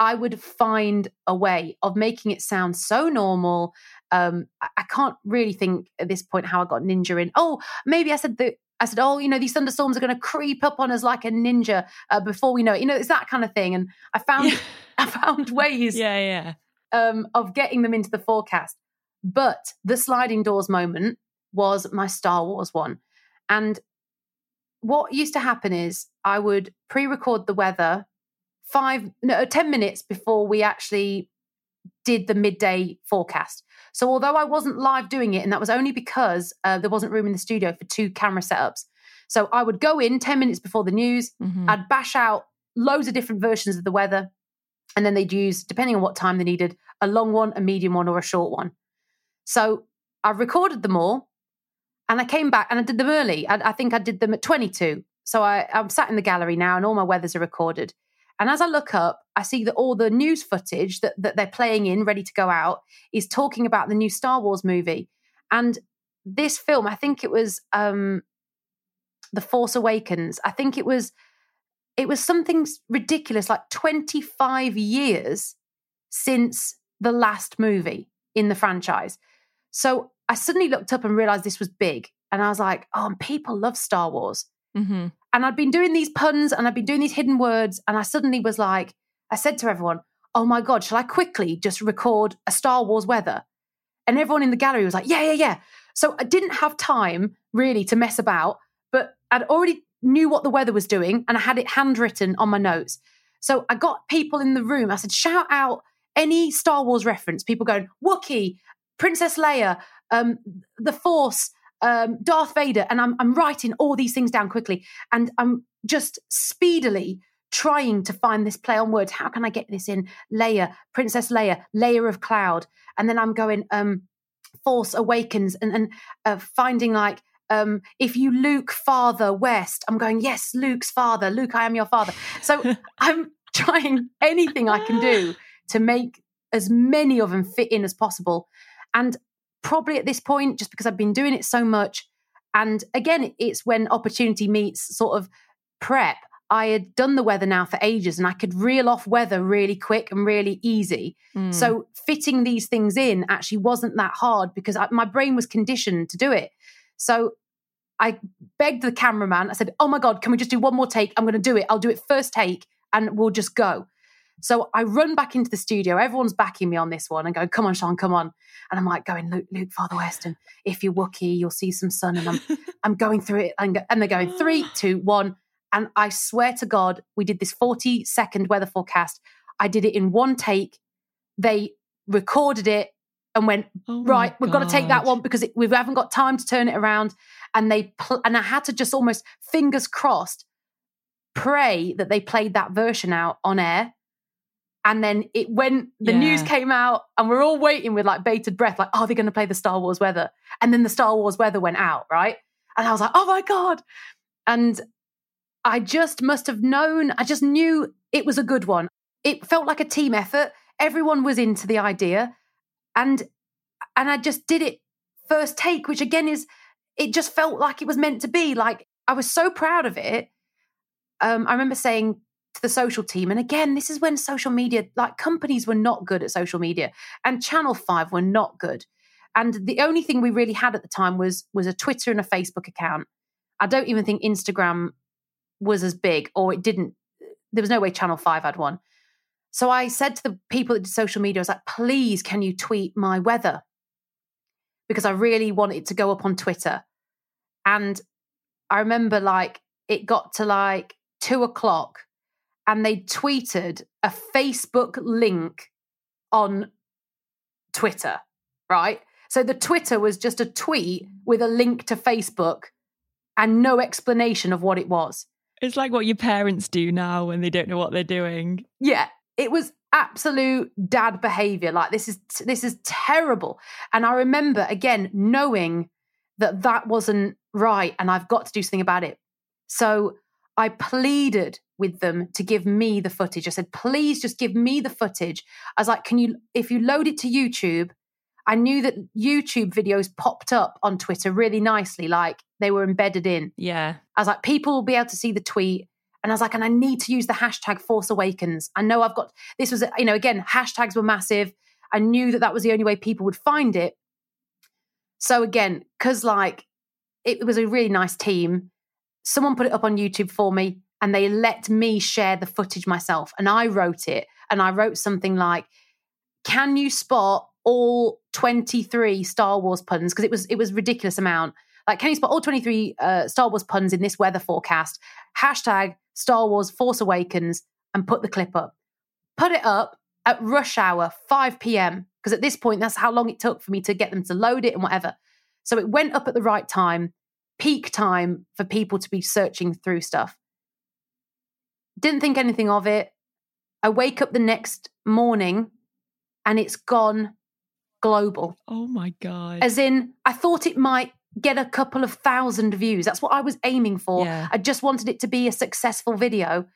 Speaker 2: I would find a way of making it sound so normal. Um, I, I can't really think at this point how I got ninja in. Oh, maybe I said that. I said, "Oh, you know, these thunderstorms are going to creep up on us like a ninja uh, before we know it." You know, it's that kind of thing. And I found, (laughs) I found (laughs) ways
Speaker 1: yeah, yeah.
Speaker 2: um, of getting them into the forecast. But the sliding doors moment was my Star Wars one. And what used to happen is I would pre record the weather five, no, 10 minutes before we actually did the midday forecast. So although I wasn't live doing it, and that was only because uh, there wasn't room in the studio for two camera setups. So I would go in 10 minutes before the news,
Speaker 1: Mhm.
Speaker 2: I'd bash out loads of different versions of the weather. And then they'd use, depending on what time they needed, a long one, a medium one, or a short one. So I recorded them all and I came back and I did them early. I, I think I did them at 22. So I, I'm sat in the gallery now and all my weathers are recorded. And as I look up, I see that all the news footage that, that they're playing in, ready to go out, is talking about the new Star Wars movie. And this film, I think it was um, The Force Awakens. I think it was it was something ridiculous, like 25 years since the last movie in the franchise. So I suddenly looked up and realized this was big. And I was like, oh, people love Star Wars.
Speaker 1: Mm hmm
Speaker 2: And I'd been doing these puns and I'd been doing these hidden words. And I suddenly was like, I said to everyone, oh my God, shall I quickly just record a Star Wars weather? And everyone in the gallery was like, yeah, yeah, yeah. So I didn't have time really to mess about, but I'd already knew what the weather was doing and I had it handwritten on my notes. So I got people in the room. I said, shout out any Star Wars reference. People going, Wookiee, Princess Leia, um, the Force, um, Darth Vader. And I'm, I'm writing all these things down quickly. And I'm just speedily trying to find this play on words. How can I get this in? Leia, Princess Leia, layer of cloud. And then I'm going, um, Force Awakens and, and uh, finding like, um, if you Luke father west, I'm going, yes, Luke's father. Luke, I am your father. So (laughs) I'm trying anything I can do (laughs) to make as many of them fit in as possible. And probably at this point, just because I've been doing it so much, and again, it's when opportunity meets sort of prep. I had done the weather now for ages and I could reel off weather really quick and really easy.
Speaker 1: Mm.
Speaker 2: So fitting these things in actually wasn't that hard because I, my brain was conditioned to do it. So I begged the cameraman. I said, "Oh my god, can we just do one more take? I'm going to do it. I'll do it first take, and we'll just go." So I run back into the studio. Everyone's backing me on this one and going, "Come on, Sian, come on!" And I'm like going, "Luke, Luke, Father West, and if you're Wookiee, you'll see some sun." And I'm, (laughs) I'm going through it, and, and they're going three, (gasps) two, one. And I swear to God, we did this 40 second weather forecast. I did it in one take. They recorded it and went,
Speaker 1: Oh
Speaker 2: right, we've got to take that one because it, we haven't got time to turn it around. And they pl- and I had to just almost fingers crossed pray that they played that version out on air. And then it when the
Speaker 1: Yeah.
Speaker 2: news came out, and we're all waiting with like bated breath, like, are they going to play the Star Wars weather? And then the Star Wars weather went out, right? And I was like, oh my God. And I just must have known, I just knew it was a good one. It felt like a team effort. Everyone was into the idea. And and I just did it first take, which again is it just felt like it was meant to be. Like I was so proud of it. Um, I remember saying to the social team, and again, this is when social media, like companies were not good at social media, and Channel Five were not good. And the only thing we really had at the time was was a Twitter and a Facebook account. I don't even think Instagram was as big, or it didn't. There was no way Channel Five had one. So I said to the people that did social media, I was like, please, can you tweet my weather? Because I really want it to go up on Twitter. And I remember like it got to like two o'clock and they tweeted a Facebook link on Twitter, right? So the Twitter was just a tweet with a link to Facebook and no explanation of what it was.
Speaker 1: It's like what your parents do now when they don't know what they're doing.
Speaker 2: Yeah, it was absolute dad behavior. Like this is this is terrible. And I remember again knowing that that wasn't right and I've got to do something about it. So I pleaded with them to give me the footage. I said, please just give me the footage. I was like, can you, if you load it to YouTube, I knew that YouTube videos popped up on Twitter really nicely, like they were embedded in.
Speaker 1: Yeah.
Speaker 2: I was like, people will be able to see the tweet. And I was like, and I need to use the hashtag Force Awakens. I know I've got, this was, you know, again, hashtags were massive. I knew that that was the only way people would find it. So again, because like it was a really nice team, someone put it up on YouTube for me and they let me share the footage myself. And I wrote it and I wrote something like, can you spot all 23 Star Wars puns? Because it was, it was ridiculous amount. Like, can you spot all 23 uh, Star Wars puns in this weather forecast? Hashtag Star Wars Force Awakens and put the clip up. Put it up at rush hour, 5 p.m. Because at this point, that's how long it took for me to get them to load it and whatever. So it went up at the right time, peak time for people to be searching through stuff. Didn't think anything of it. I wake up the next morning and it's gone global.
Speaker 1: Oh my God.
Speaker 2: As in, I thought it might get a couple of thousand views. That's what I was aiming for.
Speaker 1: Yeah.
Speaker 2: I just wanted it to be a successful video.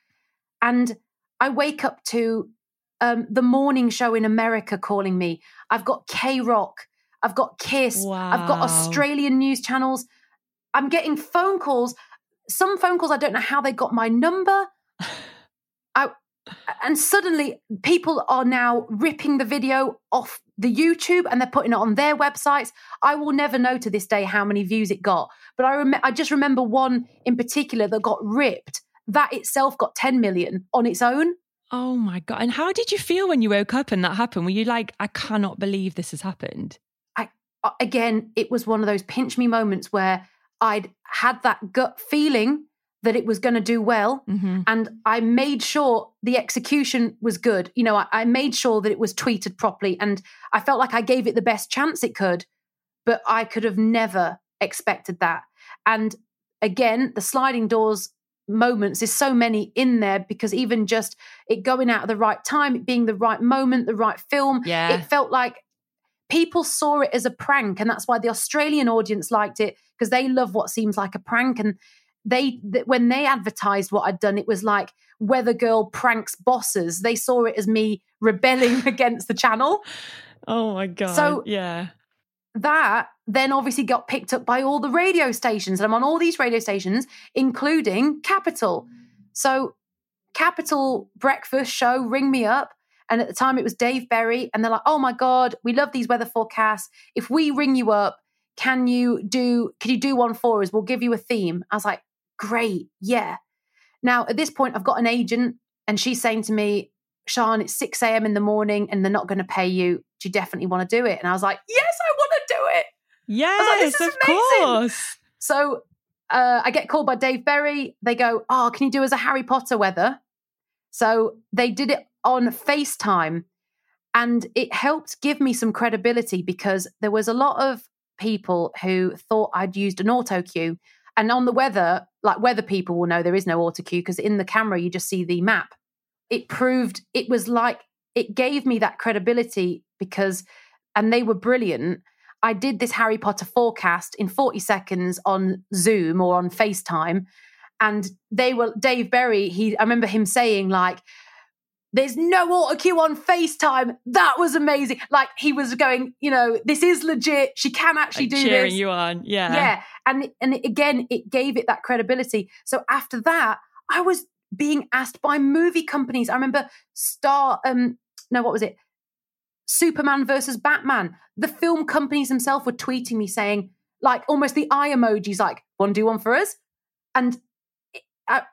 Speaker 2: And I wake up to um, the morning show in America calling me. I've got K Rock. I've got Kiss. I've got Australian news channels. I'm getting phone calls. Some phone calls, I don't know how they got my number. I, and suddenly people are now ripping the video off the YouTube and they're putting it on their websites. I will never know to this day how many views it got, but I rem- I just remember one in particular that got ripped. That itself got 10 million on its own.
Speaker 1: Oh my God. And how did you feel when you woke up and that happened? Were you like, I cannot believe this has happened?
Speaker 2: I uh, again, it was one of those pinch me moments where I'd had that gut feeling that it was going to do well,
Speaker 1: Mm-hmm.
Speaker 2: and I made sure the execution was good. You know, I, I made sure that it was tweeted properly, and I felt like I gave it the best chance it could. But I could have never expected that. And again, the sliding doors moments there's so many in there because even just it going out at the right time it being the right moment the right film
Speaker 1: Yeah.
Speaker 2: it felt like people saw it as a prank and that's why the australian audience liked it because they love what seems like a prank and they th- when they advertised what i'd done it was like weather girl pranks bosses they saw it as me rebelling (laughs) against the channel
Speaker 1: Oh my God.
Speaker 2: So-
Speaker 1: yeah.
Speaker 2: that then obviously got picked up by all the radio stations. And I'm on all these radio stations, including Capital. So, Capital Breakfast Show ring me up. And at the time, it was Dave Berry. And they're like, oh my God, we love these weather forecasts. If we ring you up, can you do can you do one for us? We'll give you a theme. I was like, great, yeah. Now at this point, I've got an agent, and she's saying to me, Sian, it's 6 a.m. in the morning and they're not going to pay you. Do you definitely want to do it? And I was like, yes, I want to do it.
Speaker 1: Yes,
Speaker 2: "This is
Speaker 1: of
Speaker 2: amazing."
Speaker 1: course.
Speaker 2: So uh, I get called by Dave Berry. They go, Oh, can you do as a Harry Potter weather? So they did it on FaceTime. And it helped give me some credibility because there was a lot of people who thought I'd used an auto cue. And on the weather, like weather people will know there is no auto cue because in the camera you just see the map. It proved it was like it gave me that credibility because, and they were brilliant. I did this Harry Potter forecast in 40 seconds on Zoom or on FaceTime. And they were, Dave Berry, he, I remember him saying, like, there's no auto cue on FaceTime. That was amazing. Like he was going, you know, this is legit. She can actually
Speaker 1: Like
Speaker 2: do
Speaker 1: cheering
Speaker 2: this.
Speaker 1: you on. Yeah.
Speaker 2: Yeah. And and again, it gave it that credibility. So after that, I was being asked by movie companies. I remember Star um no, what was it? Superman versus Batman. The film companies themselves were tweeting me saying, like almost the eye emojis, like, one do one for us. And I,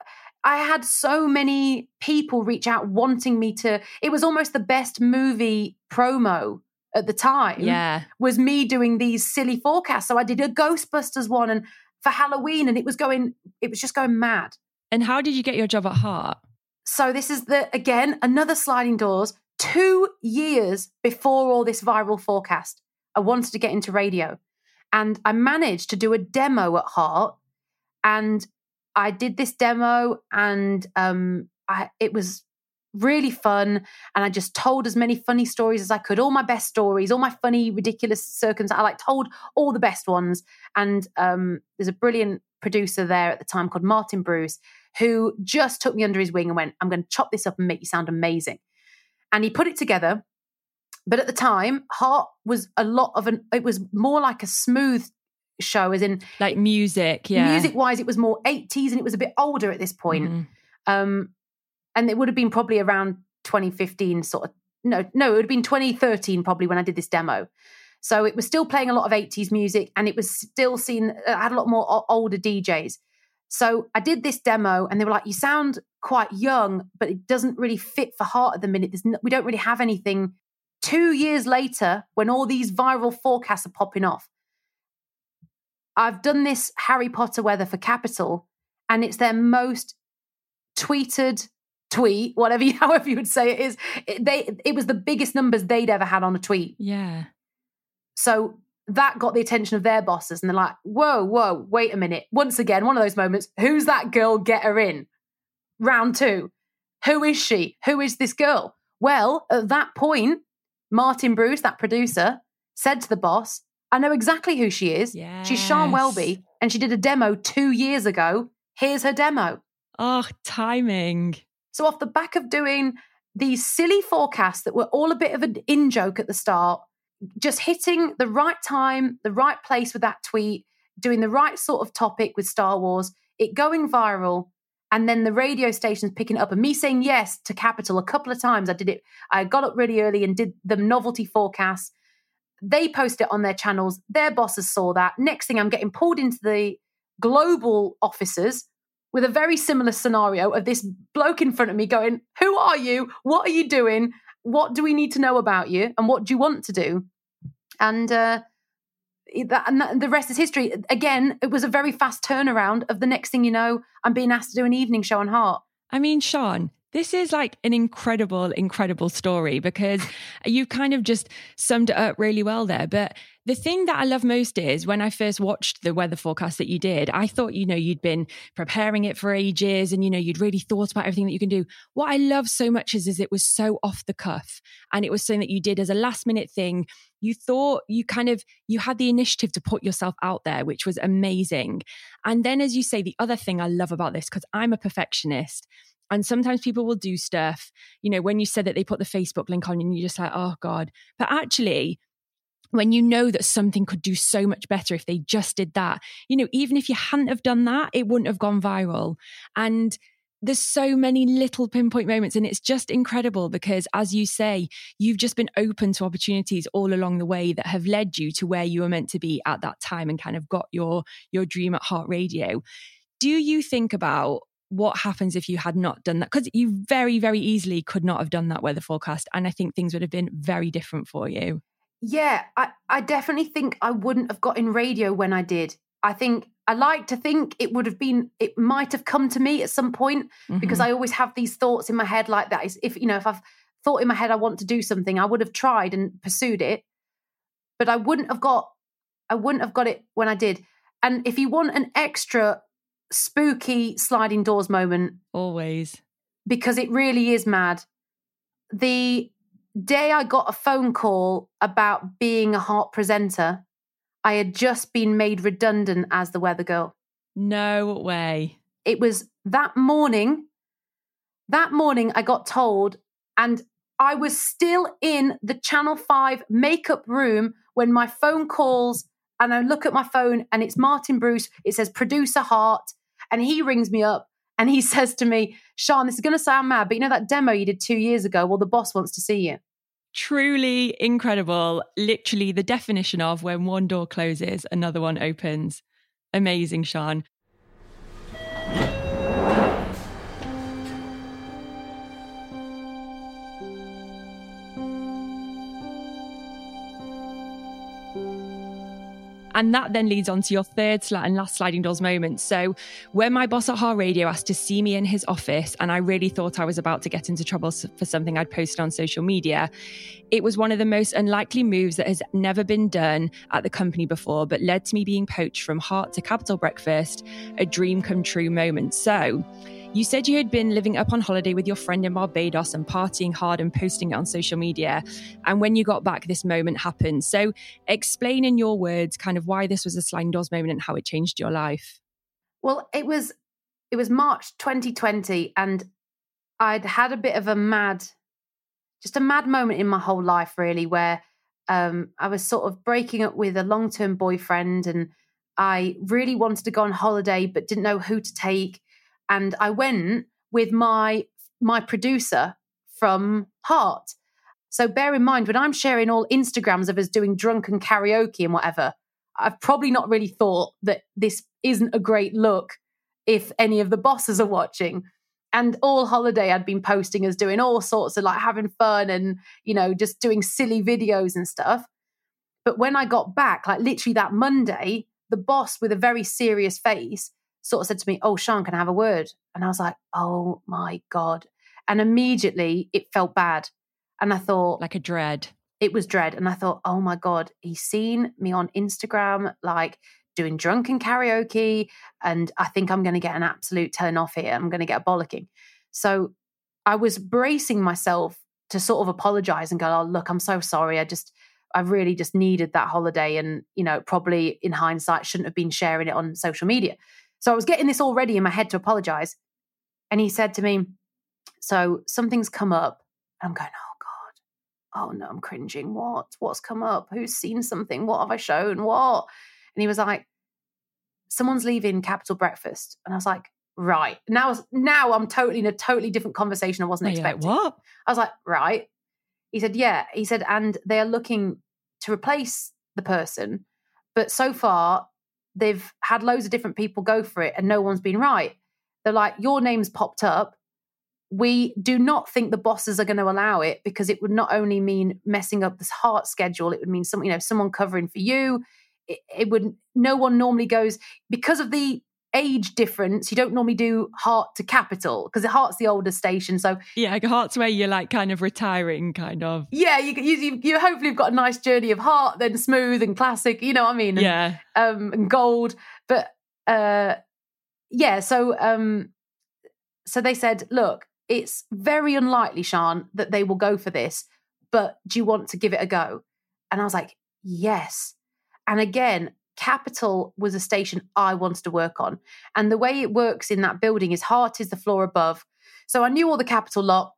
Speaker 2: I had so many people reach out wanting me to. It was almost the best movie promo at the time
Speaker 1: Yeah.
Speaker 2: was me doing these silly forecasts. So I did a Ghostbusters one and for Halloween, and it was going, it was just going mad.
Speaker 1: And how did you get your job at Heart?
Speaker 2: So this is the again another sliding doors. Two years before all this viral forecast, I wanted to get into radio, and I managed to do a demo at Heart, and I did this demo, and um, I it was really fun, and I just told as many funny stories as I could, all my best stories, all my funny, ridiculous circumstances. I like told all the best ones, and um, there's a brilliant producer there at the time called Martin Bruce who just took me under his wing and went, I'm going to chop this up and make you sound amazing. And he put it together. But at the time, Heart was a lot of an, it was more like a smooth show, as in
Speaker 1: Like music. Yeah.
Speaker 2: music wise, it was more 80s and it was a bit older at this point.
Speaker 1: Mhm.
Speaker 2: Um, and it would have been probably around 2015, sort of. No, no, it would have been 2013 probably when I did this demo. So it was still playing a lot of 80s music and it was still seen, I had a lot more older DJs. So I did this demo and they were like, you sound quite young, but it doesn't really fit for Heart at the minute. There's no, we don't really have anything. Two years later, when all these viral forecasts are popping off, I've done this Harry Potter weather for Capital and it's their most tweeted tweet, whatever (laughs) you, however you would say it is. It, they, it was the biggest numbers they'd ever had on a tweet.
Speaker 1: Yeah.
Speaker 2: So that got the attention of their bosses, and they're like, whoa, whoa, wait a minute. Once again, one of those moments, who's that girl? Get her in. Round two. Who is she? Who is this girl? Well, at that point, Martin Bruce, that producer, said to the boss, I know exactly who she is. She's
Speaker 1: Sian
Speaker 2: Welby, and she did a demo two years ago. Here's her demo.
Speaker 1: Oh, timing.
Speaker 2: So, off the back of doing these silly forecasts that were all a bit of an in joke at the start, just hitting the right time, the right place with that tweet, doing the right sort of topic with Star Wars, it going viral, and then the radio stations picking it up, and me saying yes to Capital a couple of times. I did it, I got up really early and did the novelty forecast. They post it on their channels. Their bosses saw that. Next thing, I'm getting pulled into the global offices with a very similar scenario of this bloke in front of me going, Who are you? What are you doing? What do we need to know about you? And what do you want to do? And, uh, that, and that, the rest is history. Again, it was a very fast turnaround of the next thing you know, I'm being asked to do an evening show on Heart.
Speaker 1: I mean, Sian, this is like an incredible, incredible story because (laughs) you kind of just summed it up really well there. But the thing that I love most is when I first watched the weather forecast that you did, I thought, you know, you'd been preparing it for ages and, you know, you'd really thought about everything that you can do. What I love so much is, is it was so off the cuff and it was something that you did as a last minute thing. You thought you kind of, you had the initiative to put yourself out there, which was amazing. And then, as you say, the other thing I love about this, because I'm a perfectionist, and sometimes people will do stuff, you know, when you said that they put the Facebook link on and you're just like, oh God. But actually, when you know that something could do so much better if they just did that, you know, even if you hadn't have done that, it wouldn't have gone viral. And there's so many little pinpoint moments and it's just incredible because as you say you've just been open to opportunities all along the way that have led you to where you were meant to be at that time and kind of got your your dream at heart radio do you think about what happens if you had not done that because you very very easily could not have done that weather forecast and i think things would have been very different for you
Speaker 2: Yeah, I, I definitely think I wouldn't have got in radio when I did. I think I like to think it would have been, it might have come to me at some point because
Speaker 1: Mhm.
Speaker 2: I always have these thoughts in my head like that. Is if, you know, if I've thought in my head I want to do something, I would have tried and pursued it, but I wouldn't have got, I wouldn't have got it when I did. And if you want an extra spooky sliding doors moment,
Speaker 1: always
Speaker 2: because it really is mad. The day I got a phone call about being a heart presenter, I had just been made redundant as the weather girl.
Speaker 1: No way.
Speaker 2: It was that morning. That morning, I got told, and I was still in the Channel 5 makeup room when my phone calls, and I look at my phone, and it's Martin Bruce. It says producer heart, and he rings me up and he (laughs) says to me, Sian, this is going to sound mad, but you know that demo you did two years ago? Well, the boss wants to see you.
Speaker 1: Truly incredible. Literally the definition of when one door closes, another one opens. Amazing, Sian. And that then leads on to your third and last sliding doors moment. So, when my boss at Heart Radio asked to see me in his office, and I really thought I was about to get into trouble for something I'd posted on social media, it was one of the most unlikely moves that has never been done at the company before, but led to me being poached from Heart to Capital Breakfast, a dream come true moment. So, you said you had been living up on holiday with your friend in Barbados and partying hard and posting it on social media. And when you got back, this moment happened. So, explain in your words kind of why this was a sliding doors moment and how it changed your life.
Speaker 2: Well, it was it was March 2020, and I'd had a bit of a mad, just a mad moment in my whole life, really, where um, I was sort of breaking up with a long term boyfriend, and I really wanted to go on holiday, but didn't know who to take and I went with my my producer from Heart. So bear in mind when I'm sharing all Instagrams of us doing drunken karaoke and whatever, I've probably not really thought that this isn't a great look if any of the bosses are watching. And all holiday I'd been posting us doing all sorts of like having fun and, you know, just doing silly videos and stuff. But when I got back, like literally that Monday, the boss with a very serious face sort of said to me, Oh, Sian, can I have a word? And I was like, Oh my God. And immediately it felt bad. And I thought,
Speaker 1: like a dread.
Speaker 2: It was dread. And I thought, Oh my God, he's seen me on Instagram, like doing drunken karaoke. And I think I'm going to get an absolute turn off here. I'm going to get a bollocking. So I was bracing myself to sort of apologize and go, Oh, look, I'm so sorry. I just, I really just needed that holiday. And, you know, probably in hindsight, shouldn't have been sharing it on social media. So I was getting this already in my head to apologize. And he said to me, So something's come up. I'm going, Oh God. Oh no, I'm cringing. What? What's come up? Who's seen something? What have I shown? What? And he was like, Someone's leaving Capital Breakfast. And I was like, Right. Now, now I'm totally in a totally different conversation I wasn't expecting.
Speaker 1: What?
Speaker 2: I was like, Right. He said, Yeah. He said, And they are looking to replace the person. But so far, they've had loads of different people go for it and no one's been right. They're like, your name's popped up. We do not think the bosses are going to allow it because it would not only mean messing up this heart schedule, it would mean some, you know, someone covering for you. It, it would no one normally goes because of the age difference, you don't normally do heart to capital because it heart's the older station. So
Speaker 1: yeah, heart's where you're like kind of retiring, kind of.
Speaker 2: Yeah, you you, you hopefully have got a nice journey of heart, then smooth and classic. You know what I mean? And,
Speaker 1: yeah.
Speaker 2: Um, and gold, but uh, yeah. So um, so they said, look, it's very unlikely, Sian, that they will go for this. But do you want to give it a go? And I was like, yes. And again, Capital was a station I wanted to work on. And the way it works in that building is Heart is the floor above. So I knew all the Capital lot.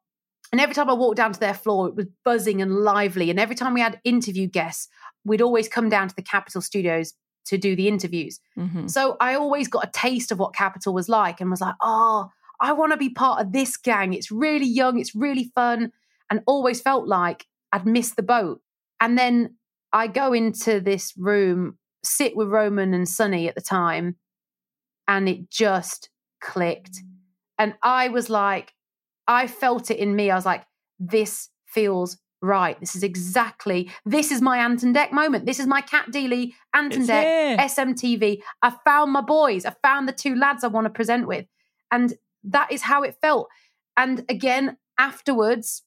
Speaker 2: And every time I walked down to their floor, it was buzzing and lively. And every time we had interview guests, we'd always come down to the Capital studios to do the interviews. Mm-hmm. So I always got a taste of what Capital was like and was like, oh, I want to be part of this gang. It's really young, it's really fun, and always felt like I'd missed the boat. And then I go into this room sit with Roman and Sonny at the time, and it just clicked. And I was like, I felt it in me. I was like, this feels right. This is exactly, this is my Ant and Dec moment. This is my Cat Deeley, Ant and Dec, SMTV. I found my boys. I found the two lads I want to present with. And that is how it felt. And again, afterwards,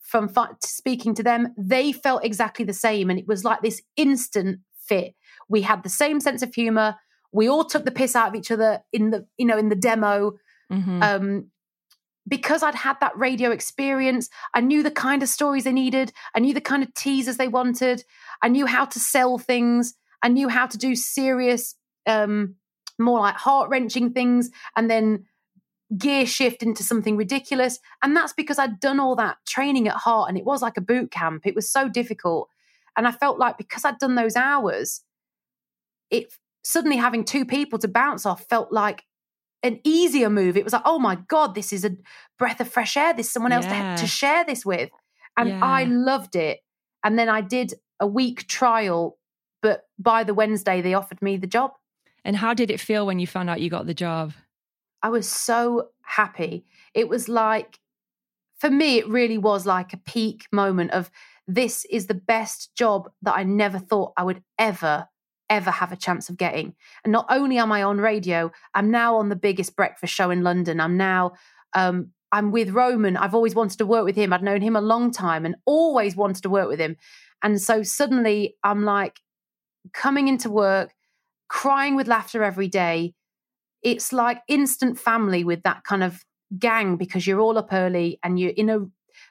Speaker 2: from speaking to them, they felt exactly the same. And it was like this instant fit. We had the same sense of humor. We all took the piss out of each other in the, you know, in the demo. Mm-hmm. Um, because I'd had that radio experience, I knew the kind of stories they needed. I knew the kind of teasers they wanted. I knew how to sell things. I knew how to do serious, um, more like heart wrenching things and then gear shift into something ridiculous. And that's because I'd done all that training at heart and it was like a boot camp. It was so difficult. And I felt like because I'd done those hours, it suddenly having two people to bounce off felt like an easier move. It was like, oh my God, this is a breath of fresh air. There's someone else
Speaker 1: Yeah.
Speaker 2: to, to share this with. And
Speaker 1: Yeah.
Speaker 2: I loved it. And then I did a week trial, but by the Wednesday, they offered me the job.
Speaker 1: And how did it feel when you found out you got the job?
Speaker 2: I was so happy. It was like, for me, it really was like a peak moment of this is the best job that I never thought I would ever, ever have a chance of getting. And not only am I on radio, I'm now on the biggest breakfast show in London. I'm now, um, I'm with Roman. I've always wanted to work with him. I'd known him a long time and always wanted to work with him. And so suddenly I'm like coming into work, crying with laughter every day. It's like instant family with that kind of gang because you're all up early and you're in a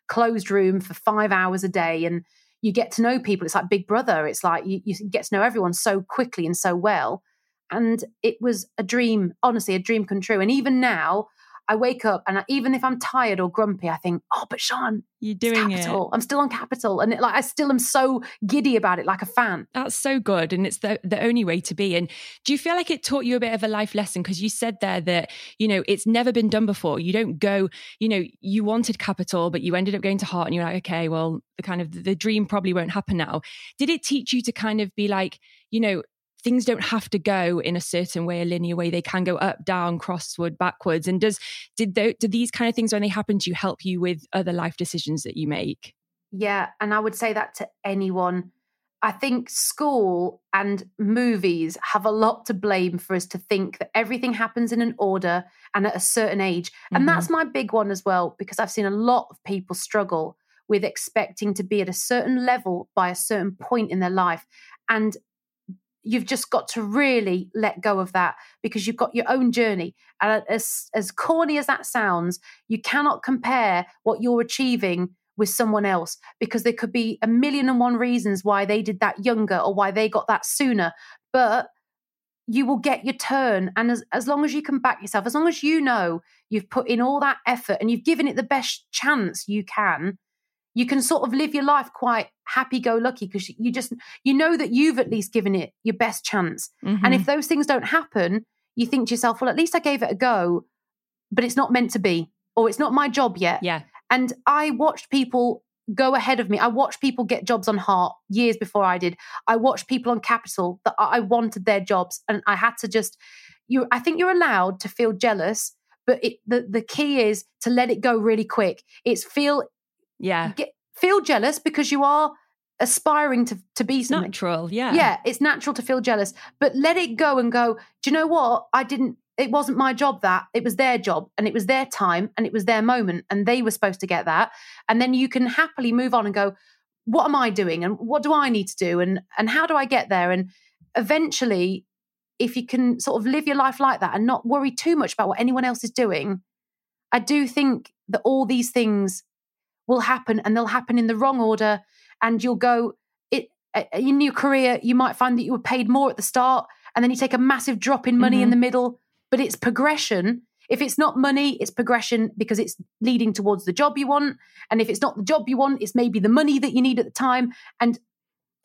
Speaker 2: closed room for five hours a day and you get to know people. It's like Big Brother. It's like you, you get to know everyone so quickly and so well. And it was a dream, honestly, a dream come true. And even now, I wake up and I, even if I'm tired or grumpy, I think, oh, but Sian,
Speaker 1: You're doing it.
Speaker 2: Capital. I'm still on Capital, and it, like I still am so giddy about it, like a fan.
Speaker 1: That's so good. And it's the, the only way to be. And do you feel like it taught you a bit of a life lesson? Because you said there that, you know, it's never been done before. You don't go, you know, you wanted capital, but you ended up going to heart and you're like, okay, well, the kind of the dream probably won't happen now. Did it teach you to kind of be like, you know, things don't have to go in a certain way, a linear way. They can go up, down, crossword, backwards. And does did the, do these kind of things when they happen to you help you with other life decisions that you make?
Speaker 2: Yeah, and I would say that to anyone. I think school and movies have a lot to blame for us to think that everything happens in an order and at a certain age. And
Speaker 1: Mhm.
Speaker 2: that's my big one as well, because I've seen a lot of people struggle with expecting to be at a certain level by a certain point in their life. And you've just got to really let go of that because you've got your own journey. And as, as corny as that sounds, you cannot compare what you're achieving with someone else because there could be a million and one reasons why they did that younger or why they got that sooner. But you will get your turn. And as, as long as you can back yourself, as long as you know you've put in all that effort and you've given it the best chance you can, you can sort of live your life quite happy go lucky because you just you know that you've at least given it your best chance. And
Speaker 1: Mhm.
Speaker 2: if those things don't happen you think to yourself well at least i gave it a go but it's not meant to be or it's not my job yet.
Speaker 1: Yeah,
Speaker 2: and i watched people go ahead of me. I watched people get jobs on heart years before i did. I watched people on capital that i I wanted their jobs and i had to just you i think you're allowed to feel jealous but it, the, the key is to let it go really quick. It's feel
Speaker 1: yeah.
Speaker 2: get, feel jealous because you are aspiring to, to be something.
Speaker 1: natural. Yeah.
Speaker 2: Yeah, it's natural to feel jealous, but let it go and go, do you know what? I didn't, it wasn't my job that, it was their job and it was their time and it was their moment and they were supposed to get that. And then you can happily move on and go, what am I doing and what do I need to do and and how do I get there? And eventually, if you can sort of live your life like that and not worry too much about what anyone else is doing, I do think that all these things will happen and they'll happen in the wrong order and you'll go it uh, in your career you might find that you were paid more at the start and then you take a massive drop in money in
Speaker 1: Mhm.
Speaker 2: the middle but it's progression if it's not money it's progression because it's leading towards the job you want and if it's not the job you want it's maybe the money that you need at the time and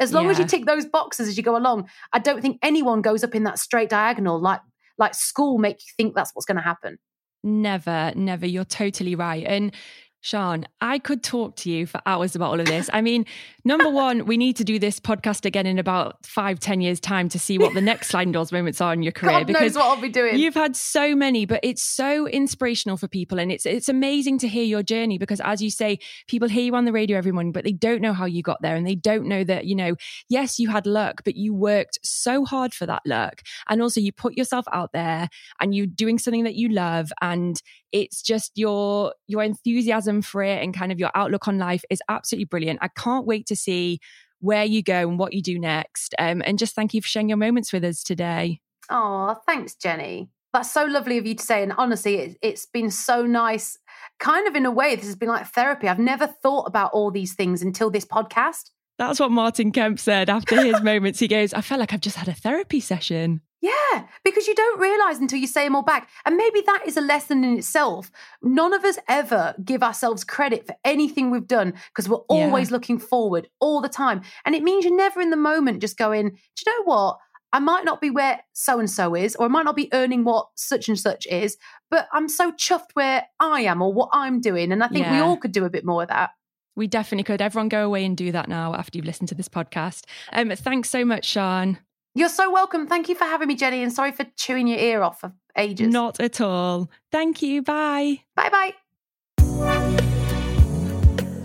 Speaker 2: as long as you tick those boxes as you go along i don't think anyone goes up in that straight diagonal like like school make you think that's what's going to happen
Speaker 1: Never, never. You're totally right. And Sian, I could talk to you for hours about all of this. I mean, number one, we need to do this podcast again in about five, ten years' time to see what the next (laughs) sliding doors moments are in your career.
Speaker 2: god knows what i'll be doing
Speaker 1: You've had so many, but it's so inspirational for people, and it's it's amazing to hear your journey because, as you say, people hear you on the radio every morning, but they don't know how you got there, and they don't know that you know, yes, you had luck, but you worked so hard for that luck, and also you put yourself out there, and you're doing something that you love, and it's just your your enthusiasm for it and kind of your outlook on life is absolutely brilliant. I can't wait to see where you go and what you do next. Um, and just thank you for sharing your moments with us today.
Speaker 2: Oh, thanks, Jenny. That's so lovely of you to say. And honestly, it, it's been so nice kind of in a way, this has been like therapy. I've never thought about all these things until this podcast.
Speaker 1: That's what Martin Kemp said after his (laughs) moments. He goes, I felt like I've just had a therapy session.
Speaker 2: Yeah, because you don't realize until you say them all back. And maybe that is a lesson in itself. None of us ever give ourselves credit for anything we've done because we're always yeah. looking forward all the time. And it means you're never in the moment just going, do you know what? I might not be where so and so is, or I might not be earning what such and such is, but I'm so chuffed where I am or what I'm doing. And I think yeah. we all could do a bit more of that.
Speaker 1: We definitely could. Everyone go away and do that now after you've listened to this podcast. Um, thanks so much, Sian.
Speaker 2: You're so welcome. Thank you for having me, Jenny, and sorry for chewing your ear off for ages.
Speaker 1: Not at all. Thank you. Bye.
Speaker 2: Bye bye.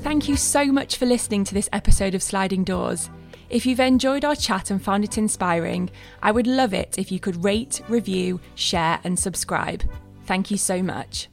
Speaker 1: Thank you so much for listening to this episode of Sliding Doors. If you've enjoyed our chat and found it inspiring, I would love it if you could rate, review, share, and subscribe. Thank you so much.